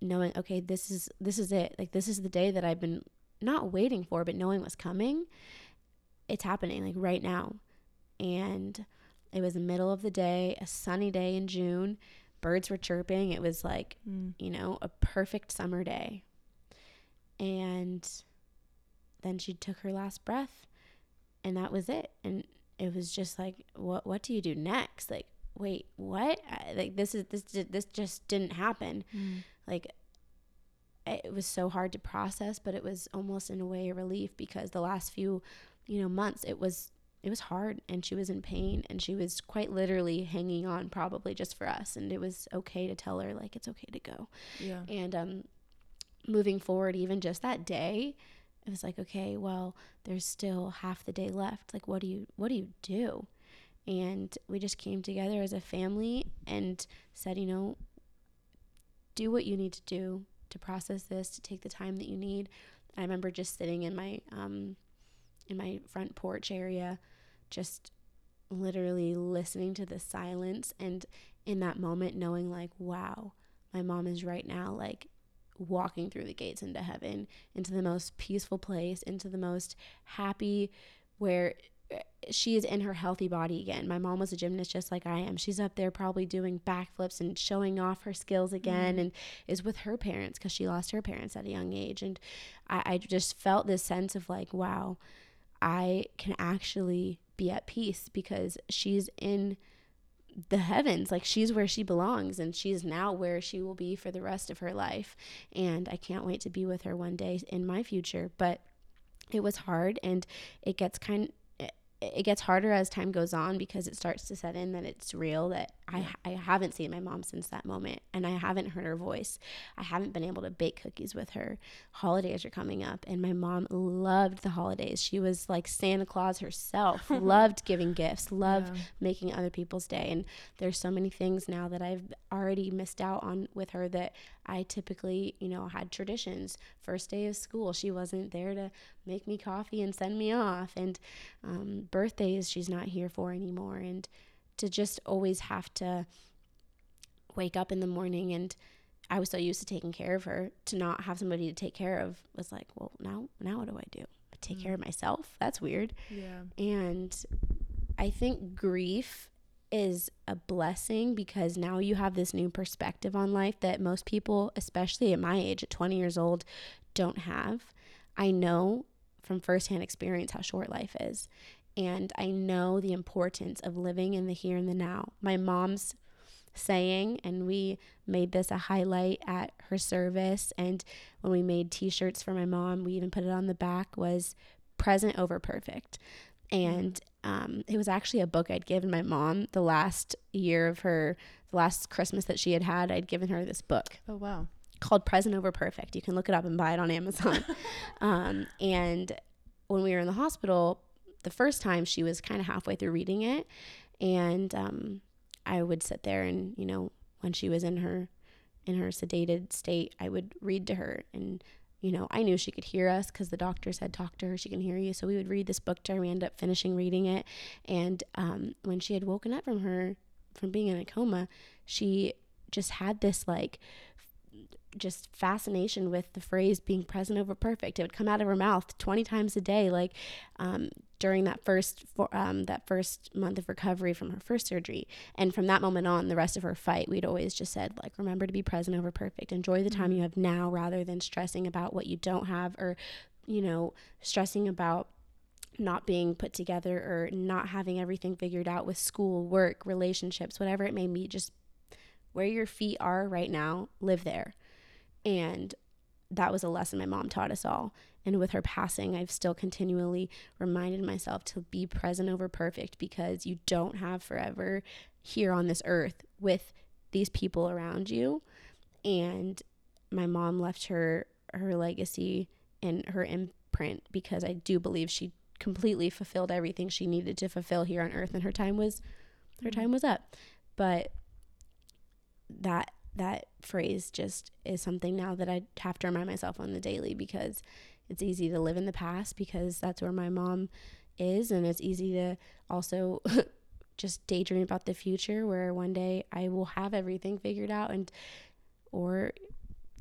knowing, okay, this is this is it. Like this is the day that I've been not waiting for, but knowing was coming. It's happening like right now. And it was the middle of the day, a sunny day in June birds were chirping. It was like, mm. you know, a perfect summer day. And then she took her last breath and that was it. And it was just like, what what do you do next? Like, wait, what? like this is this this just didn't happen. Mm. Like it was so hard to process, but it was almost in a way a relief because the last few, you know, months it was it was hard and she was in pain and she was quite literally hanging on probably just for us and it was okay to tell her like it's okay to go yeah and um moving forward even just that day it was like okay well there's still half the day left. Like what do you what do you do? And we just came together as a family and said you know do what you need to do to process this to take the time that you need. I remember just sitting in my um in my front porch area just literally listening to the silence and in that moment knowing like wow my mom is right now like walking through the gates into heaven into the most peaceful place into the most happy where eh, she is in her healthy body again. My mom was a gymnast just like I am. She's up there probably doing backflips and showing off her skills again mm. and is with her parents because she lost her parents at a young age. And I, I just felt this sense of like, wow, I can actually be at peace because she's in the heavens like she's where she belongs and she's now where she will be for the rest of her life. And i can't wait to be with her one day in my future. But it was hard and it gets kind it gets harder as time goes on because it starts to set in that it's real that I, I haven't seen my mom since that moment and I haven't heard her voice. I haven't been able to bake cookies with her. Holidays are coming up and my mom loved the holidays. She was like Santa Claus herself, loved giving gifts, loved yeah. making other people's day. And there's so many things now that I've already missed out on with her that I typically, you know, had traditions. First day of school, she wasn't there to make me coffee and send me off. And um, birthdays, she's not here for anymore. And to just always have to wake up in the morning and I was so used to taking care of her to not have somebody to take care of was like, well, now now what do I do? take care of myself. That's weird. Yeah. And I think grief is a blessing because now you have this new perspective on life that most people, especially at my age, at 20 years old, don't have. I know from firsthand experience how short life is. And I know the importance of living in the here and the now. My mom's saying, and we made this a highlight at her service. And when we made t shirts for my mom, we even put it on the back, was present over perfect. And um, it was actually a book I'd given my mom the last year of her, the last Christmas that she had had. I'd given her this book. Oh, wow. Called Present Over Perfect. You can look it up and buy it on Amazon. um, and when we were in the hospital, the first time she was kind of halfway through reading it. And um, I would sit there and, you know, when she was in her in her sedated state, I would read to her and you know, I knew she could hear us because the doctors had talked to her. She can hear you. So we would read this book to her. We ended up finishing reading it. And um, when she had woken up from her, from being in a coma, she just had this like just fascination with the phrase being present over perfect. It would come out of her mouth 20 times a day, like um, during that first for, um, that first month of recovery from her first surgery. And from that moment on, the rest of her fight, we'd always just said, like, remember to be present over perfect. Enjoy the time mm-hmm. you have now rather than stressing about what you don't have or, you know, stressing about not being put together or not having everything figured out with school, work, relationships, whatever it may be. Just where your feet are right now, live there and that was a lesson my mom taught us all. And with her passing, I've still continually reminded myself to be present over perfect because you don't have forever here on this earth with these people around you. And my mom left her her legacy and her imprint because I do believe she completely fulfilled everything she needed to fulfill here on earth and her time was her time was up. But that that phrase just is something now that I have to remind myself on the daily because it's easy to live in the past because that's where my mom is and it's easy to also just daydream about the future where one day I will have everything figured out and or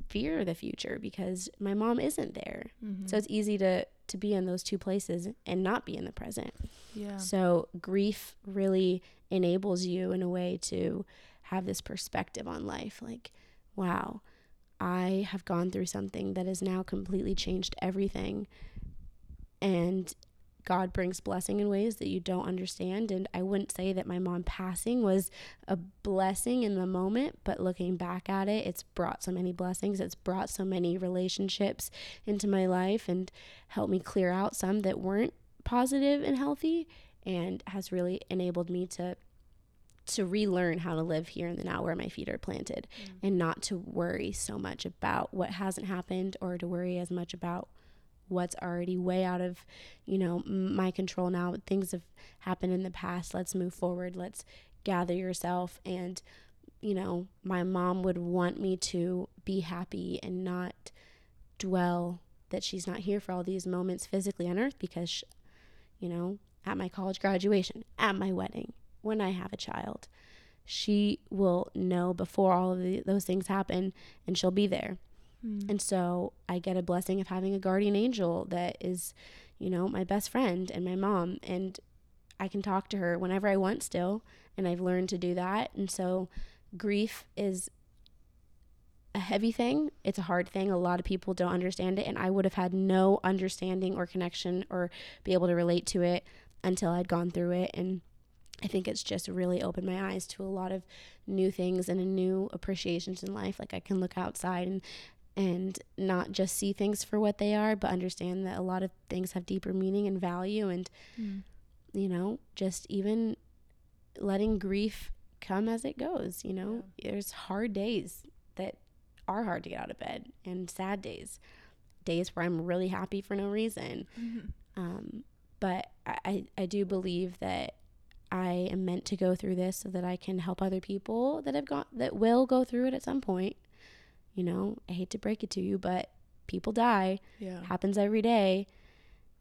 fear the future because my mom isn't there. Mm-hmm. So it's easy to to be in those two places and not be in the present. Yeah. So grief really enables you in a way to have this perspective on life like, wow, I have gone through something that has now completely changed everything. And God brings blessing in ways that you don't understand. And I wouldn't say that my mom passing was a blessing in the moment, but looking back at it, it's brought so many blessings. It's brought so many relationships into my life and helped me clear out some that weren't positive and healthy and has really enabled me to to relearn how to live here in the now where my feet are planted mm. and not to worry so much about what hasn't happened or to worry as much about what's already way out of you know my control now. Things have happened in the past. Let's move forward. Let's gather yourself. And you know my mom would want me to be happy and not dwell that she's not here for all these moments physically on earth because you know at my college graduation at my wedding when I have a child. She will know before all of the, those things happen and she'll be there. Mm. And so I get a blessing of having a guardian angel that is, you know, my best friend and my mom. And I can talk to her whenever I want still. And I've learned to do that. And so grief is a heavy thing. It's a hard thing. A lot of people don't understand it. And I would have had no understanding or connection or be able to relate to it until I'd gone through it. And I think it's just really opened my eyes to a lot of new things and new appreciations in life. Like I can look outside and and not just see things for what they are, but understand that a lot of things have deeper meaning and value and mm. you know, just even letting grief come as it goes, you know. Yeah. There's hard days that are hard to get out of bed and sad days. Days where I'm really happy for no reason. Mm-hmm. Um, but I, I do believe that I am meant to go through this so that I can help other people that have gone that will go through it at some point. You know, I hate to break it to you, but people die. Yeah. Happens every day,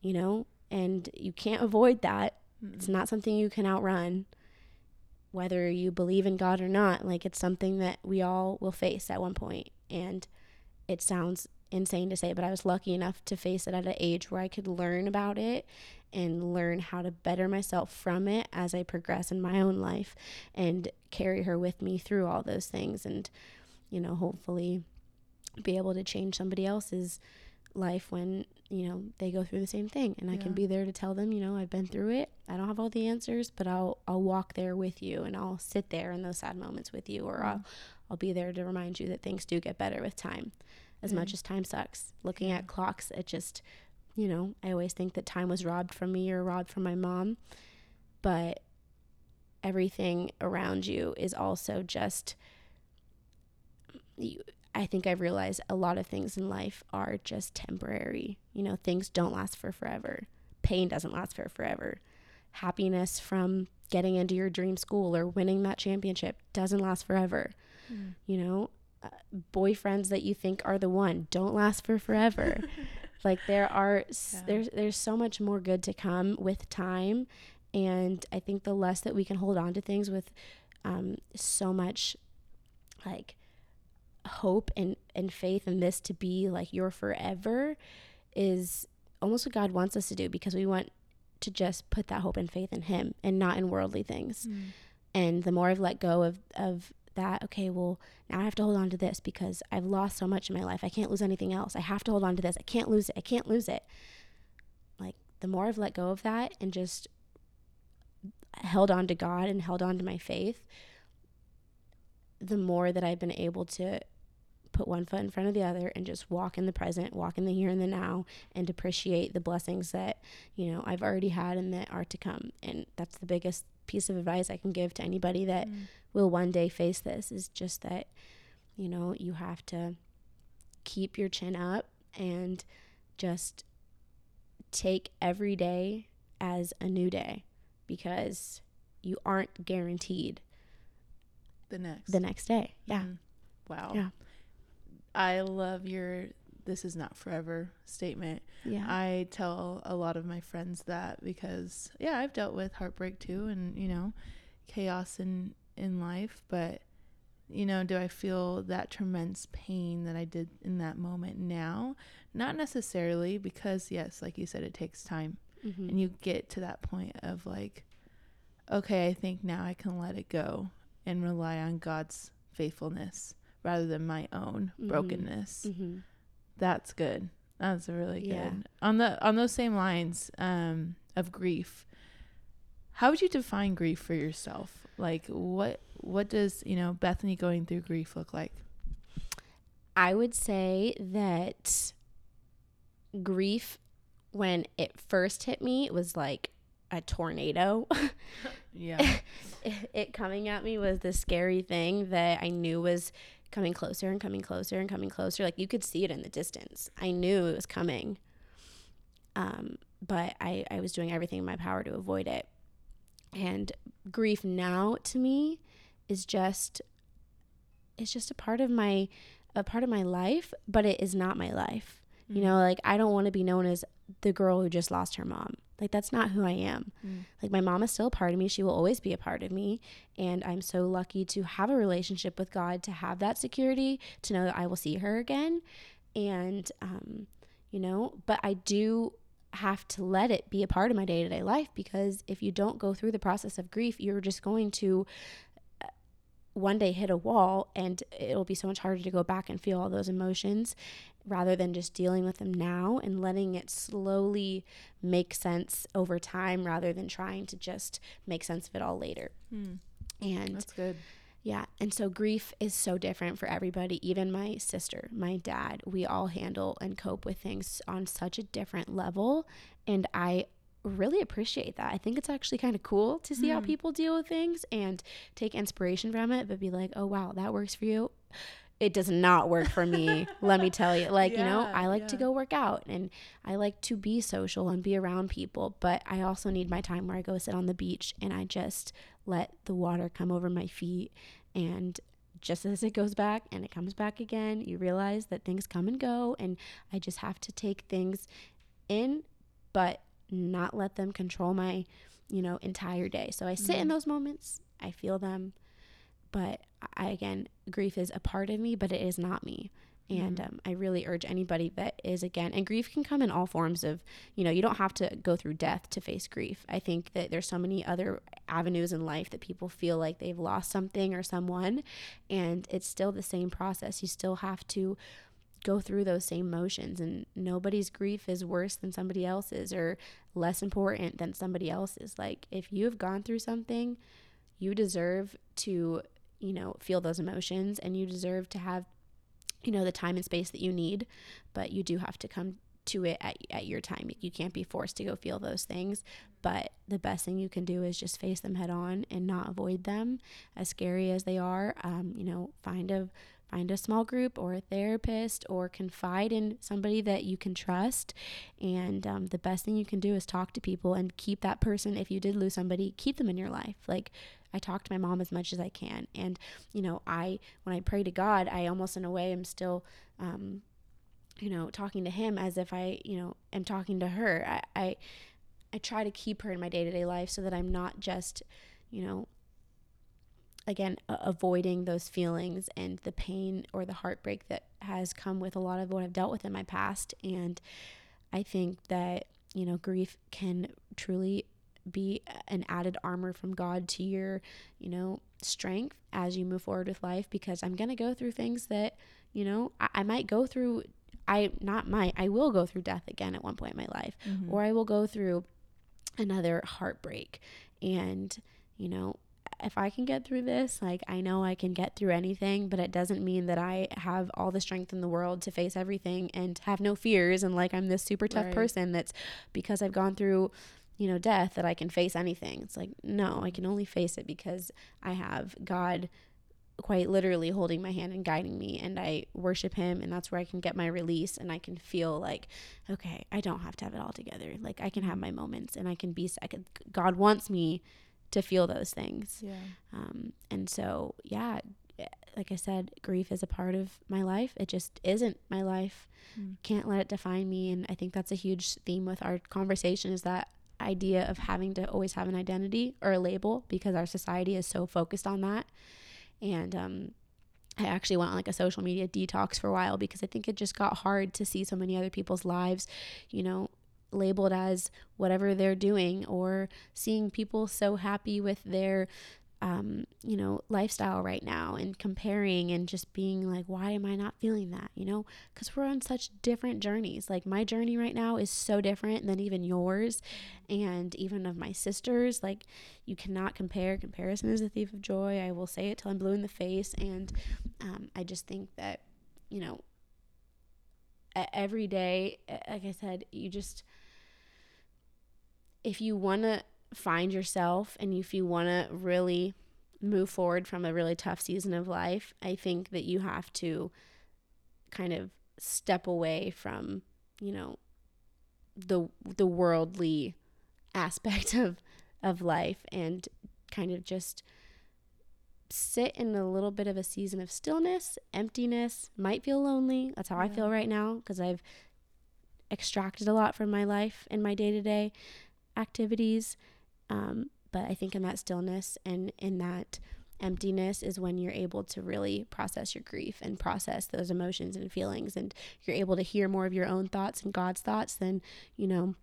you know, and you can't avoid that. Mm-hmm. It's not something you can outrun. Whether you believe in God or not, like it's something that we all will face at one point. And it sounds insane to say, but I was lucky enough to face it at an age where I could learn about it and learn how to better myself from it as I progress in my own life and carry her with me through all those things and you know hopefully be able to change somebody else's life when you know they go through the same thing. And I can be there to tell them you know I've been through it. I don't have all the answers but I'll I'll walk there with you and I'll sit there in those sad moments with you or mm. I'll I'll be there to remind you that things do get better with time as much Mm. as time sucks looking Yeah. at clocks it just you know I always think that time was robbed from me or robbed from my mom but everything around you is also just you, I think I've realized a lot of things in life are just temporary. You know, things don't last for forever. Pain doesn't last for forever. Happiness from getting into your dream school or winning that championship doesn't last forever. Mm. You know, boyfriends that you think are the one don't last for forever. like there are Yeah. there's there's so much more good to come with time and I think the less that we can hold on to things with um, so much like hope and, and faith in this to be like your forever is almost what God wants us to do because we want to just put that hope and faith in Him and not in worldly things. Mm. And the more I've let go of, of that, okay, well, now I have to hold on to this because I've lost so much in my life. I can't lose anything else. I have to hold on to this. I can't lose it. I can't lose it. Like the more I've let go of that and just held on to God and held on to my faith, the more that I've been able to put one foot in front of the other and just walk in the present, walk in the here and the now, and appreciate the blessings that, you know, I've already had and that are to come. And that's the biggest piece of advice I can give to anybody that Mm. will one day face this is just that, you know, you have to keep your chin up and just take every day as a new day because you aren't guaranteed The next. the next day. Yeah. Mm. Wow. Yeah. I love your this is not forever statement. Yeah. I tell a lot of my friends that because yeah, I've dealt with heartbreak too and you know, chaos in in life, but you know, do I feel that tremendous pain that I did in that moment now? Not necessarily because yes, like you said it takes time Mhm. and you get to that point of like okay, I think now I can let it go and rely on God's faithfulness rather than my own Mhm. brokenness Mhm. That's good. That's really good. Yeah. on the on those same lines um of grief how would you define grief for yourself? Like what what does you know bethany going through grief look like? I would say that grief, when it first hit me, was like a tornado. yeah. It, it coming at me was the scary thing that I knew was coming closer and coming closer and coming closer. Like you could see it in the distance. I knew it was coming. Um, but I, I was doing everything in my power to avoid it. And grief now to me is just it's just a part of my a part of my life, but it is not my life. You know, like I don't want to be known as the girl who just lost her mom. Like that's not who I am. Mm. Like my mom is still a part of me. She will always be a part of me. And I'm so lucky to have a relationship with God, to have that security, to know that I will see her again. And, um, you know, but I do have to let it be a part of my day to day life because if you don't go through the process of grief, you're just going to one day hit a wall and it'll be so much harder to go back and feel all those emotions rather than just dealing with them now and letting it slowly make sense over time rather than trying to just make sense of it all later. Mm. And that's good yeah, and so grief is so different for everybody, even my sister, my dad. We all handle and cope with things on such a different level, and I really appreciate that. I think it's actually kind of cool to see how Mm. people deal with things and take inspiration from it, but be like, "Oh wow, that works for you." It does not work for me. let me tell you. Like, you know, I like to go work out and I like to be social and be around people, but I also need my time where I go sit on the beach and I just let the water come over my feet and just as it goes back and it comes back again, you realize that things come and go and I just have to take things in but not let them control my, you know, entire day. So I sit in Mhm. those moments, I feel them, but I again, grief is a part of me, but it is not me. And um, I really urge anybody that is again, and grief can come in all forms of, you know, you don't have to go through death to face grief. I think that there's so many other avenues in life that people feel like they've lost something or someone, and it's still the same process. You still have to go through those same motions, and nobody's grief is worse than somebody else's or less important than somebody else's. Like, if you've gone through something, you deserve to, you know, feel those emotions and you deserve to have you know the time and space that you need but you do have to come to it at, at your time you can't be forced to go feel those things but the best thing you can do is just face them head on and not avoid them as scary as they are um, you know find a find a small group or a therapist or confide in somebody that you can trust and um, the best thing you can do is talk to people and keep that person if you did lose somebody keep them in your life like I talk to my mom as much as I can. And, you know, I, when I pray to God, I almost in a way am still, um, you know, talking to him as if I, you know, am talking to her. I, I, I try to keep her in my day to day life so that I'm not just, you know, again, avoiding those feelings and the pain or the heartbreak that has come with a lot of what I've dealt with in my past. And I think that, you know, grief can truly be an added armor from God to your, you know, strength as you move forward with life because I'm going to go through things that, you know, I, I, might go through. I not might, I will go through death again at one point in my life, mm-hmm. or I will go through another heartbreak. And, you know, if I can get through this, like I know I can get through anything, but it doesn't mean that I have all the strength in the world to face everything and have no fears and like I'm this super tough right. person that's because I've gone through you know, death that I can face anything. It's like, no, I can only face it because I have God quite literally holding my hand and guiding me and I worship him and that's where I can get my release and I can feel like okay I don't have to have it all together like I can have my moments and I can be I can, God wants me to feel those things. Yeah. Um and so yeah like I said grief is a part of my life. It just isn't my life. Mm. can't let it define me. And I think that's a huge theme with our conversation is that idea of having to always have an identity or a label because our society is so focused on that. And um, I actually went on like a social media detox for a while because I think it just got hard to see so many other people's lives, you know, labeled as whatever they're doing or seeing people so happy with their um, you know, lifestyle right now and comparing and just being like, why am I not feeling that? You know, because we're on such different journeys. Like, my journey right now is so different than even yours and even of my sisters. Like, you cannot compare. Comparison is a thief of joy. I will say it till I'm blue in the face. And um, I just think that, you know, every day, like I said, you just, if you want to find yourself and if you want to really move forward from a really tough season of life, I think that you have to kind of step away from, you know, the the worldly aspect of of life and kind of just sit in a little bit of a season of stillness, emptiness, might feel lonely. That's how yeah. I feel right now because I've extracted a lot from my life and my day-to-day activities um, but I think in that stillness and in that emptiness is when you're able to really process your grief and process those emotions and feelings. And you're able to hear more of your own thoughts and God's thoughts than, you know,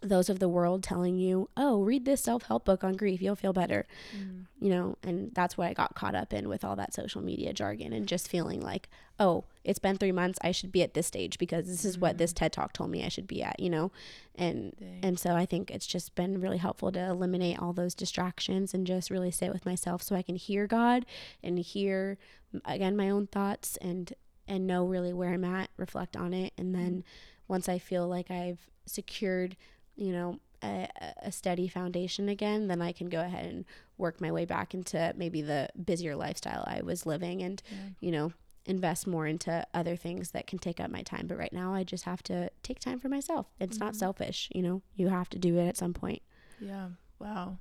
those of the world telling you, oh, read this self help book on grief, you'll feel better. Mm. You know, and that's what I got caught up in with all that social media jargon and just feeling like, oh, it's been three months, I should be at this stage because this is mm. what this mm. TED talk told me I should be at, you know? And Dang. and so I think it's just been really helpful to eliminate all those distractions and just really sit with myself so I can hear God and hear again my own thoughts and and know really where I'm at, reflect on it, and then mm. once I feel like I've secured you know, a, a, steady foundation again, then I can go ahead and work my way back into maybe the busier lifestyle I was living and, yeah. you know, invest more into other things that can take up my time. But right now, I just have to take time for myself. It's mm-hmm. not selfish, you know, you have to do it at some point. Yeah. Wow.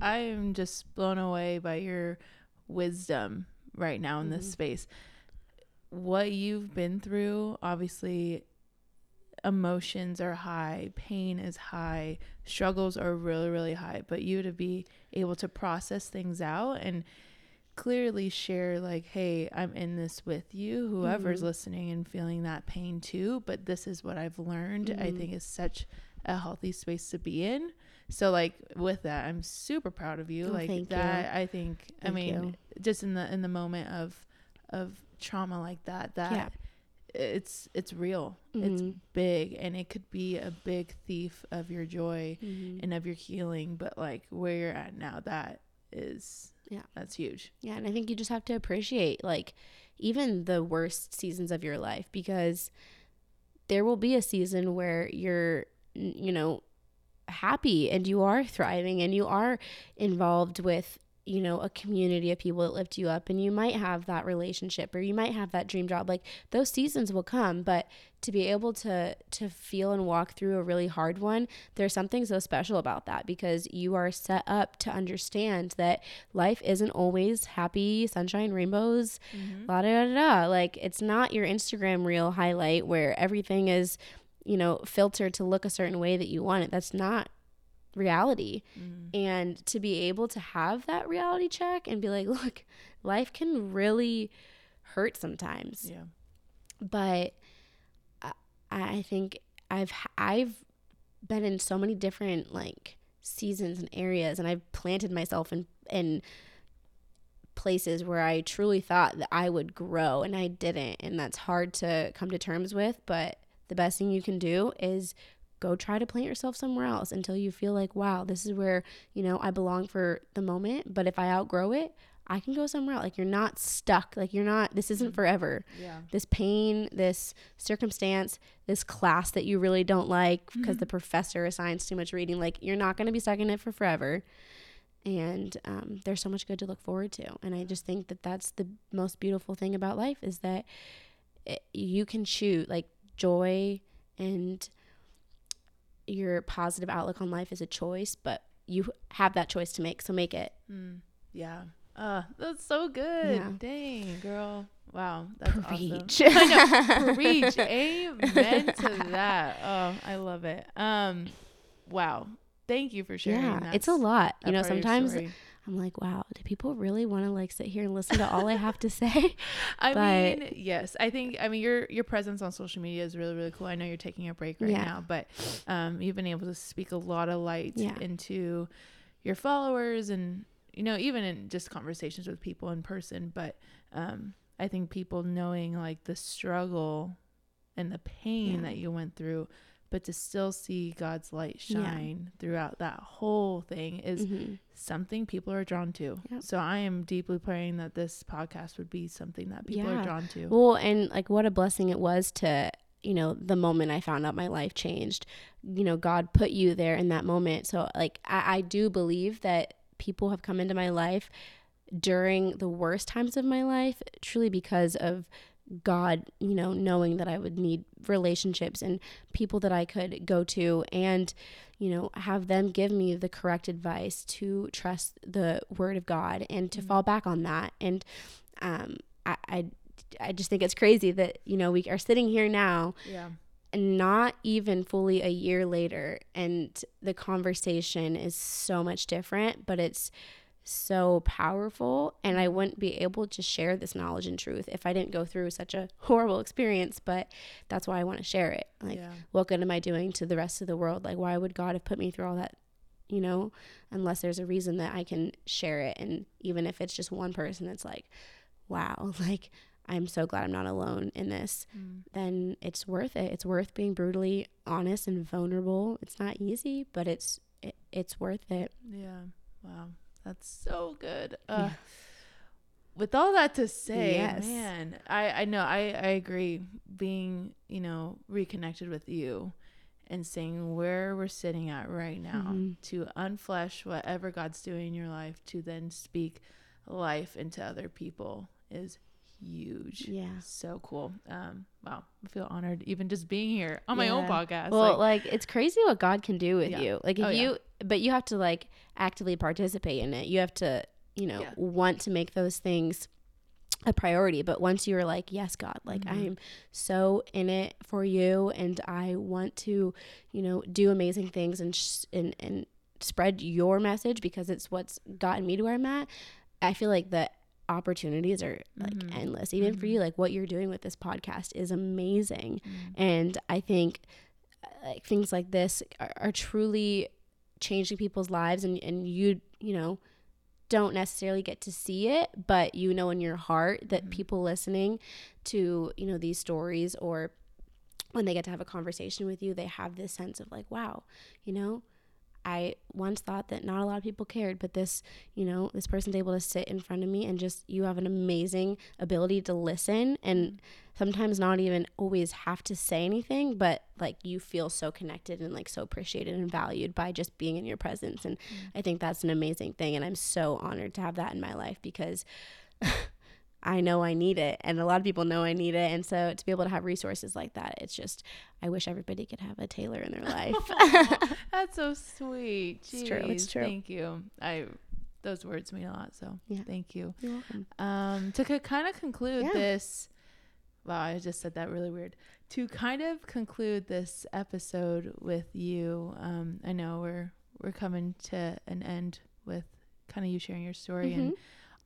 I am just blown away by your wisdom right now in mm-hmm. this space. What you've been through, obviously, emotions are high, pain is high, struggles are really, really high, but you to be able to process things out and clearly share like hey i'm in this with you whoever's Mhm. listening and feeling that pain too but this is what i've learned i Mhm. think is such a healthy space to be in so like with that i'm super proud of you Oh, like thank you. that i think i mean you. just in the in the moment of of trauma like that that Yeah. It's it's real it's Mhm. big and it could be a big thief of your joy Mhm. and of your healing but like where you're at now that is Yeah. that's huge Yeah, and I think you just have to appreciate like even the worst seasons of your life because there will be a season where you're you know happy and you are thriving and you are involved with you know a community of people that lift you up and you might have that relationship or you might have that dream job like those seasons will come but to be able to to feel and walk through a really hard one there's something so special about that because you are set up to understand that life isn't always happy sunshine rainbows mm-hmm. la da da da. Like it's not your instagram reel highlight where everything is you know filtered to look a certain way that you want it. That's not reality Mm-hmm. and to be able to have that reality check and be like look life can really hurt sometimes yeah but I, I think I've I've been in so many different like seasons and areas, and I've planted myself in in places where I truly thought that I would grow, and I didn't, and that's hard to come to terms with. But the best thing you can do is go try to plant yourself somewhere else until you feel like wow this is where you know i belong for the moment. But if i outgrow it i can go somewhere else. Like you're not stuck. Like you're not this isn't mm. forever. Yeah. This pain, this circumstance, this class that you really don't like because the mm-hmm. professor assigns too much reading, like you're not going to be stuck in it for forever. And um, there's so much good to look forward to. And I just think that that's the most beautiful thing about life is that it, you can choose, like joy and your positive outlook on life is a choice, but you have that choice to make. So make it. Mm, yeah. Uh, that's so good. Yeah. Dang, girl. Wow. That's Preach. awesome. I know. Preach. Amen to that. Oh, I love it. Um, wow. Thank you for sharing. Yeah, that it's a lot. You know, sometimes. I'm like, wow, do people really want to like sit here and listen to all I have to say? I but- mean, yes. I think I mean your your presence on social media is really really cool. I know you're taking a break right Yeah. now, but um, you've been able to speak a lot of light Yeah. into your followers and you know even in just conversations with people in person. But um, I think people knowing like the struggle and the pain Yeah. that you went through, but to still see God's light Yeah. shine throughout that whole thing is Mhm. something people are drawn to. Yep. So I am deeply praying that this podcast would be something that people Yeah. are drawn to. Well, and like what a blessing it was to, you know, the moment I found out my life changed. You know, God put you there in that moment. So like I, I do believe that people have come into my life during the worst times of my life, truly because of God, you know, knowing that I would need relationships and people that I could go to and, you know, have them give me the correct advice to trust the word of God and to Mhm. fall back on that. And um, I, I, I just think it's crazy that, you know, we are sitting here now yeah. and not even fully a year later and the conversation is so much different but it's so powerful and i wouldn't be able to share this knowledge and truth if i didn't go through such a horrible experience but that's why i want to share it like yeah. what good am i doing to the rest of the world like why would god have put me through all that you know unless there's a reason that i can share it and even if it's just one person that's like wow like i'm so glad i'm not alone in this Mm. then it's worth it. It's worth being brutally honest and vulnerable. It's not easy, but it's it, it's worth it. Yeah. Wow. That's so good. Uh, With all that to say, Yes. man, I, I know, I, I agree. Being, you know, reconnected with you and seeing where we're sitting at right now Mhm. to unflesh whatever God's doing in your life to then speak life into other people is huge. Yeah. So cool. Um, wow. I feel honored even just being here on my own podcast. Well, like, like, it's crazy what God can do with Yeah. you. Like if Oh, yeah. you but you have to like actively participate in it. You have to, you know, Yeah. want to make those things a priority. But once you're like, yes, God, like Mhm. I'm so in it for you and I want to, you know, do amazing things and sh- and and spread your message because it's what's gotten me to where I'm at. I feel like the opportunities are like Mhm. endless. Even for Mhm. you, like what you're doing with this podcast is amazing. Mm. And I think uh, like things like this are, are truly changing people's lives and, and you, you know, don't necessarily get to see it, but you know in your heart that Mhm. people listening to, you know, these stories or when they get to have a conversation with you, they have this sense of like, wow, you know, I once thought that not a lot of people cared, but this, you know, this person's able to sit in front of me and just you have an amazing ability to listen and mm-hmm. sometimes not even always have to say anything, but like you feel so connected and like so appreciated and valued by just being in your presence. And mm. I think that's an amazing thing. And I'm so honored to have that in my life because I know I need it and a lot of people know I need it. And so to be able to have resources like that, it's just, I wish everybody could have a Taylor in their life. Aw, that's so sweet. It's true, it's true. Thank you. I those words mean a lot. So Yeah. thank you. You're welcome. Um, to kind of conclude Yeah. this, wow, I just said that really weird. To kind of conclude this episode with you, um, I know we're we're coming to an end with kind of you sharing your story and Mhm.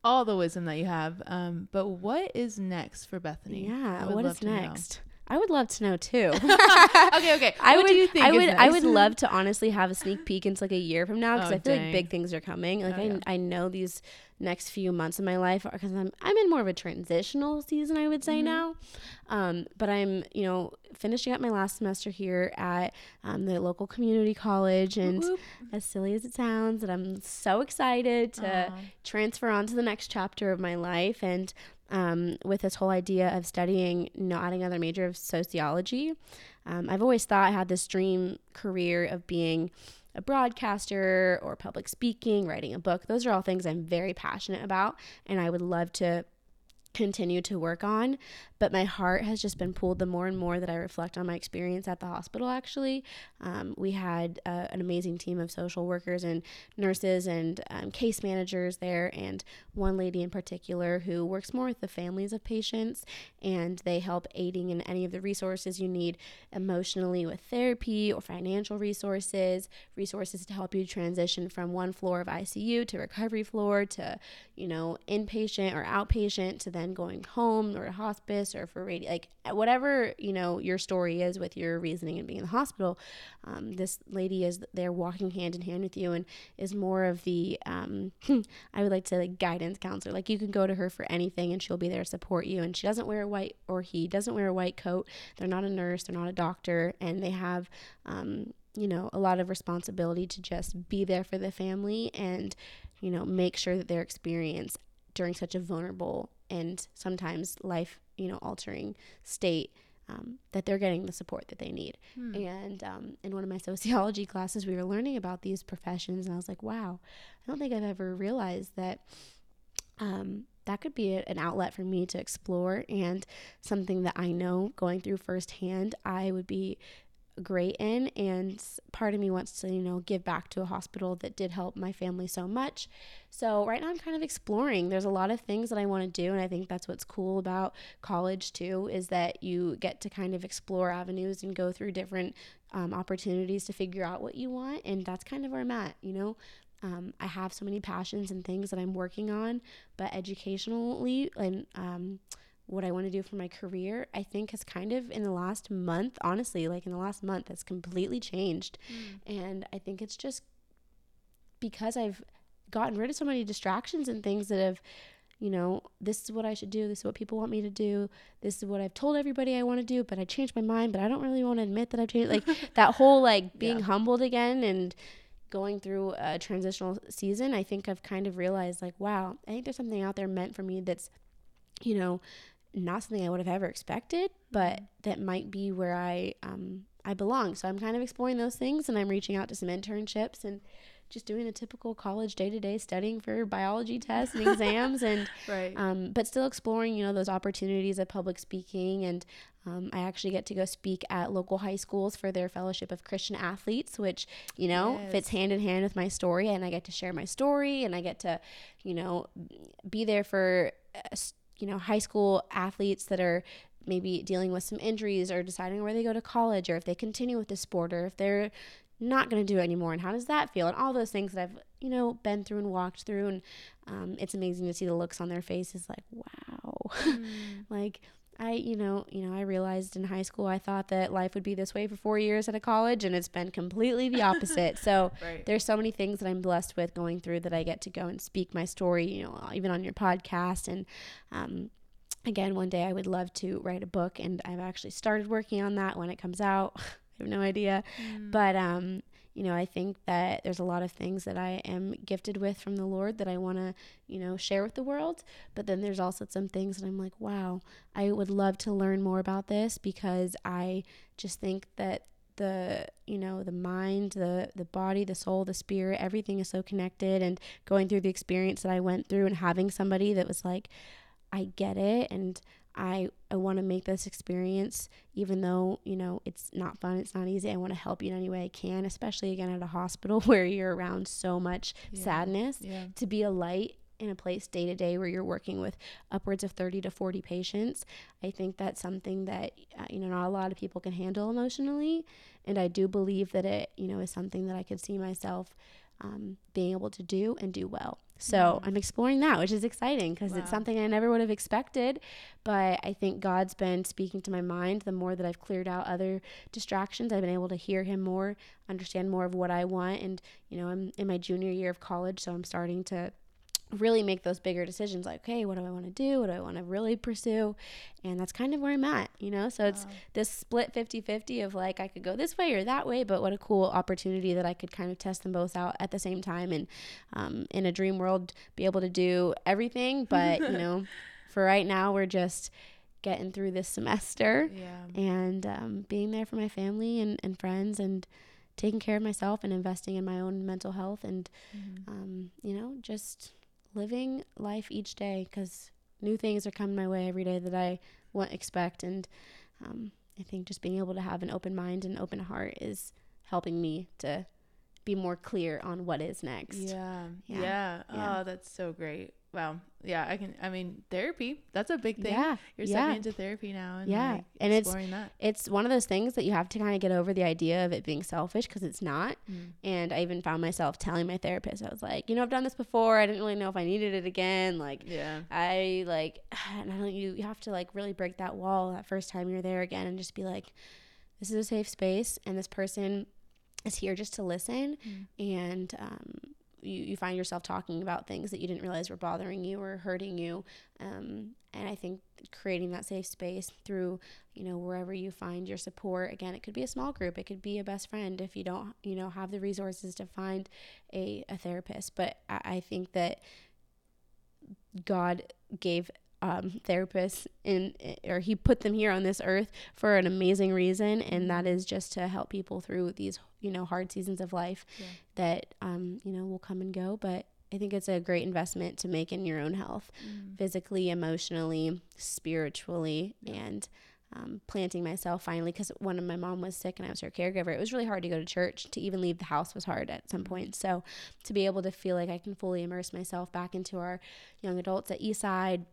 All the wisdom that you have. Um, but what is next for Bethany? Yeah. What is to know. I would love to know too. okay, okay. I what would, do you think? I would, I would love to honestly have a sneak peek into like a year from now because Oh, I feel dang. like big things are coming. Like Oh, I, yeah. I know these next few months of my life because I'm, I'm in more of a transitional season. I would say Mhm. now, um, but I'm, you know, finishing up my last semester here at um, the local community college, and Whoop, as silly as it sounds, that I'm so excited to transfer on to the next chapter of my life and um, with this whole idea of studying adding another major of sociology. Um, i've always thought i had this dream career of being a broadcaster or public speaking writing a book. Those are all things i'm very passionate about and i would love to continue to work on but my heart has just been pulled the more and more that i reflect on my experience at the hospital actually. Um, we had uh, an amazing team of social workers and nurses and um, case managers there, and one lady in particular who works more with the families of patients, and they help aiding in any of the resources you need emotionally with therapy or financial resources, resources to help you transition from one floor of ICU to recovery floor to, you know, inpatient or outpatient to then going home or hospice or for radio, like whatever, you know, your story is with your reasoning and being in the hospital um, this lady is there walking hand in hand with you and is more of the um, i would like to like guidance counselor. Like you can go to her for anything and she'll be there to support you. And she doesn't wear a white or he doesn't wear a white coat. They're not a nurse. They're not a doctor. And they have um, you know a lot of responsibility to just be there for the family and you know make sure that their experience during such a vulnerable and sometimes life you know altering state um, that they're getting the support that they need Hmm. and um, in one of my sociology classes, we were learning about these professions, and I was like, wow, I don't think I've ever realized that um, that could be a- an outlet for me to explore and something that I know going through firsthand, I would be great in. And part of me wants to, you know, give back to a hospital that did help my family so much. So right now I'm kind of exploring. There's a lot of things that I want to do, and I think that's what's cool about college too is that you get to kind of explore avenues and go through different um, opportunities to figure out what you want and that's kind of where i'm at you know um, i have so many passions and things that i'm working on but educationally and um, what i want to do for my career i think has kind of in the last month honestly like in the last month has completely changed mm. and i think it's just because i've gotten rid of so many distractions and things that have you know, this is what I should do. This is what people want me to do. This is what I've told everybody I want to do, but I changed my mind, but I don't really want to admit that I've changed. Like that whole like being Yeah. humbled again and going through a transitional season, I think I've kind of realized like, wow, I think there's something out there meant for me that's, you know, not something I would have ever expected, but that might be where I um I belong. So I'm kind of exploring those things and I'm reaching out to some internships and just doing the typical college day to day studying for biology tests and exams and Right. um, but still exploring you know those opportunities of public speaking and um, i actually get to go speak at local high schools for their fellowship of christian athletes which you know Yes. fits hand in hand with my story and i get to share my story and i get to you know be there for uh, s- you know high school athletes that are maybe dealing with some injuries or deciding where they go to college or if they continue with the sport or if they're not going to do it anymore and how does that feel and all those things that i've you know been through and walked through and um, it's amazing to see the looks on their faces like wow mm. like i you know you know i realized in high school i thought that life would be this way for four years at a college and it's been completely the opposite so right. there's so many things that i'm blessed with going through that i get to go and speak my story you know even on your podcast and um, again one day i would love to write a book and i've actually started working on that when it comes out I have no idea. Mm. But um, you know, I think that there's a lot of things that I am gifted with from the Lord that I want to, you know, share with the world. But then there's also some things that I'm like, wow, I would love to learn more about this because I just think that the you know the mind the the body the soul the spirit everything is so connected and going through the experience that I went through and having somebody that was like I get it and I, I want to make this experience, even though, you know, it's not fun, it's not easy. I want to help you in any way I can, especially again at a hospital where you're around so much yeah. sadness. Yeah. To be a light in a place day to day where you're working with upwards of 30 to 40 patients, I think that's something that, uh, you know, not a lot of people can handle emotionally. And I do believe that it, you know, is something that I could see myself um, being able to do and do well. So. I'm exploring that, which is exciting because wow. it's something I never would have expected. But I think God's been speaking to my mind. The more that I've cleared out other distractions, I've been able to hear Him more, understand more of what I want. And, you know, I'm in my junior year of college, so I'm starting to really make those bigger decisions like okay what do i want to do? What do i want to really pursue? And that's kind of where i'm at you know? So it's this split 50-50 of like i could go this way or that way but what a cool opportunity that i could kind of test them both out at the same time and um, in a dream world be able to do everything. But you know for right now we're just getting through this semester yeah. and um, being there for my family and, and friends and taking care of myself and investing in my own mental health and mm-hmm. um, you know just living life each day because new things are coming my way every day that I won't expect. And um, I think just being able to have an open mind and open heart is helping me to be more clear on what is next. Yeah. Yeah. yeah. yeah. Oh, that's so great wow yeah i can i mean therapy that's a big thing yeah you're stepping yeah. into therapy now and yeah like and it's that. it's one of those things that you have to kind of get over the idea of it being selfish because it's not mm. and i even found myself telling my therapist i was like you know i've done this before i didn't really know if i needed it again like yeah i like and i don't you, you have to like really break that wall that first time you're there again and just be like this is a safe space and this person is here just to listen mm. and um you, you find yourself talking about things that you didn't realize were bothering you or hurting you. Um, and I think creating that safe space through, you know, wherever you find your support. Again, it could be a small group, it could be a best friend if you don't, you know, have the resources to find a, a therapist. But I, I think that God gave um, therapists in or he put them here on this earth for an amazing reason and that is just to help people through these you know hard seasons of life yeah. that um, you know will come and go but i think it's a great investment to make in your own health mm. physically emotionally spiritually yeah. and um, planting myself finally because when my mom was sick and I was her caregiver, it was really hard to go to church. To even leave the house was hard at some point. So to be able to feel like I can fully immerse myself back into our young adults at Eastside,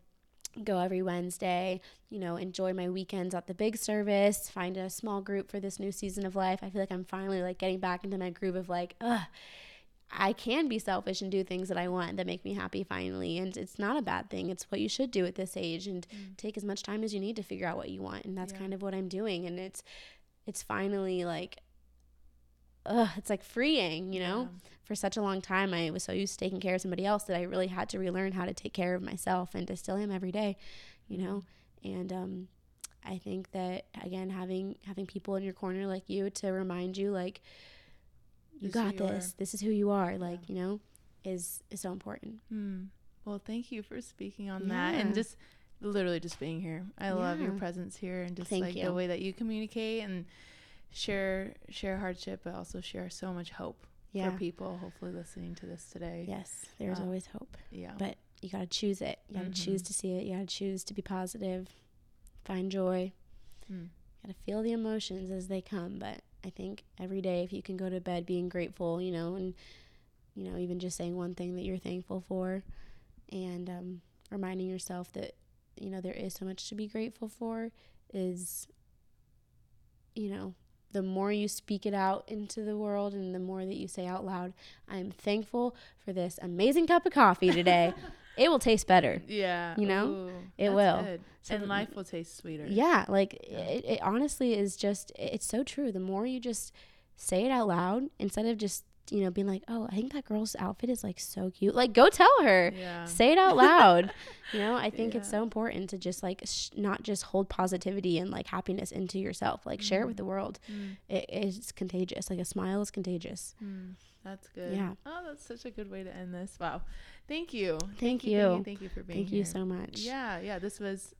go every Wednesday, you know, enjoy my weekends at the big service, find a small group for this new season of life. I feel like I'm finally like getting back into my groove of like, ugh, I can be selfish and do things that I want that make me happy finally. And it's not a bad thing. It's what you should do at this age and mm. take as much time as you need to figure out what you want. And that's yeah. kind of what I'm doing. And it's it's finally like ugh, it's like freeing, you know? Yeah. For such a long time, I was so used to taking care of somebody else that I really had to relearn how to take care of myself and to still am every day, you know? And um, I think that again, having having people in your corner like you to remind you, like, you this got this. You this is who you are. Like, yeah. you know, is is so important. Hmm. Well, thank you for speaking on yeah. that and just literally just being here. I yeah. love your presence here and just thank like you. the way that you communicate and share share hardship, but also share so much hope yeah. for people. Hopefully, listening to this today. Yes, there's uh, always hope. Yeah, but you got to choose it. You got to mm-hmm. choose to see it. You got to choose to be positive, find joy. Mm. Got to feel the emotions as they come. But I think every day, if you can go to bed being grateful, you know, and you know, even just saying one thing that you're thankful for, and um, reminding yourself that you know there is so much to be grateful for, is you know the more you speak it out into the world and the more that you say out loud, I'm thankful for this amazing cup of coffee today. it will taste better. Yeah. You know? Ooh, It will. So and life will taste sweeter. Yeah, like Yeah. It, it honestly is just it's so true. The more you just say it out loud instead of just you know being like, oh, I think that girl's outfit is like so cute. Like go tell her. Yeah. Say it out loud. you know, I think it's so important to just like sh- not just hold positivity and like happiness into yourself. Like share it with the world. Mm, It is contagious. Like a smile is contagious. mm, that's good. Yeah. Oh, that's such a good way to end this. Wow. Thank you. Thank Thank you. you. Thank you for being Thank here. Thank you so much. Yeah. Yeah. This was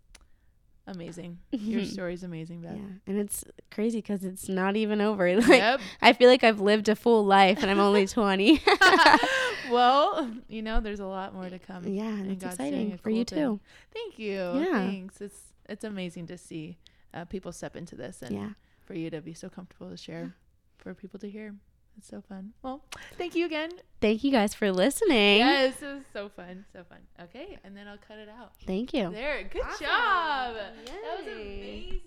amazing. Your story's amazing, Beth. Yeah, and it's crazy because it's not even over. Like Yep. I feel like I've lived a full life, and I'm only 20. well, you know, there's a lot more to come. yeah, and it's God's exciting for you thing. too. Thank you. Yeah. Thanks. It's it's amazing to see uh, people step into this and Yeah. for you to be so comfortable to share for people to hear. It's so fun. Well, thank you again. Thank you guys for listening. Yes, it was so fun. So fun. Okay, and then I'll cut it out. Thank you. There. Good Awesome. job. That was amazing.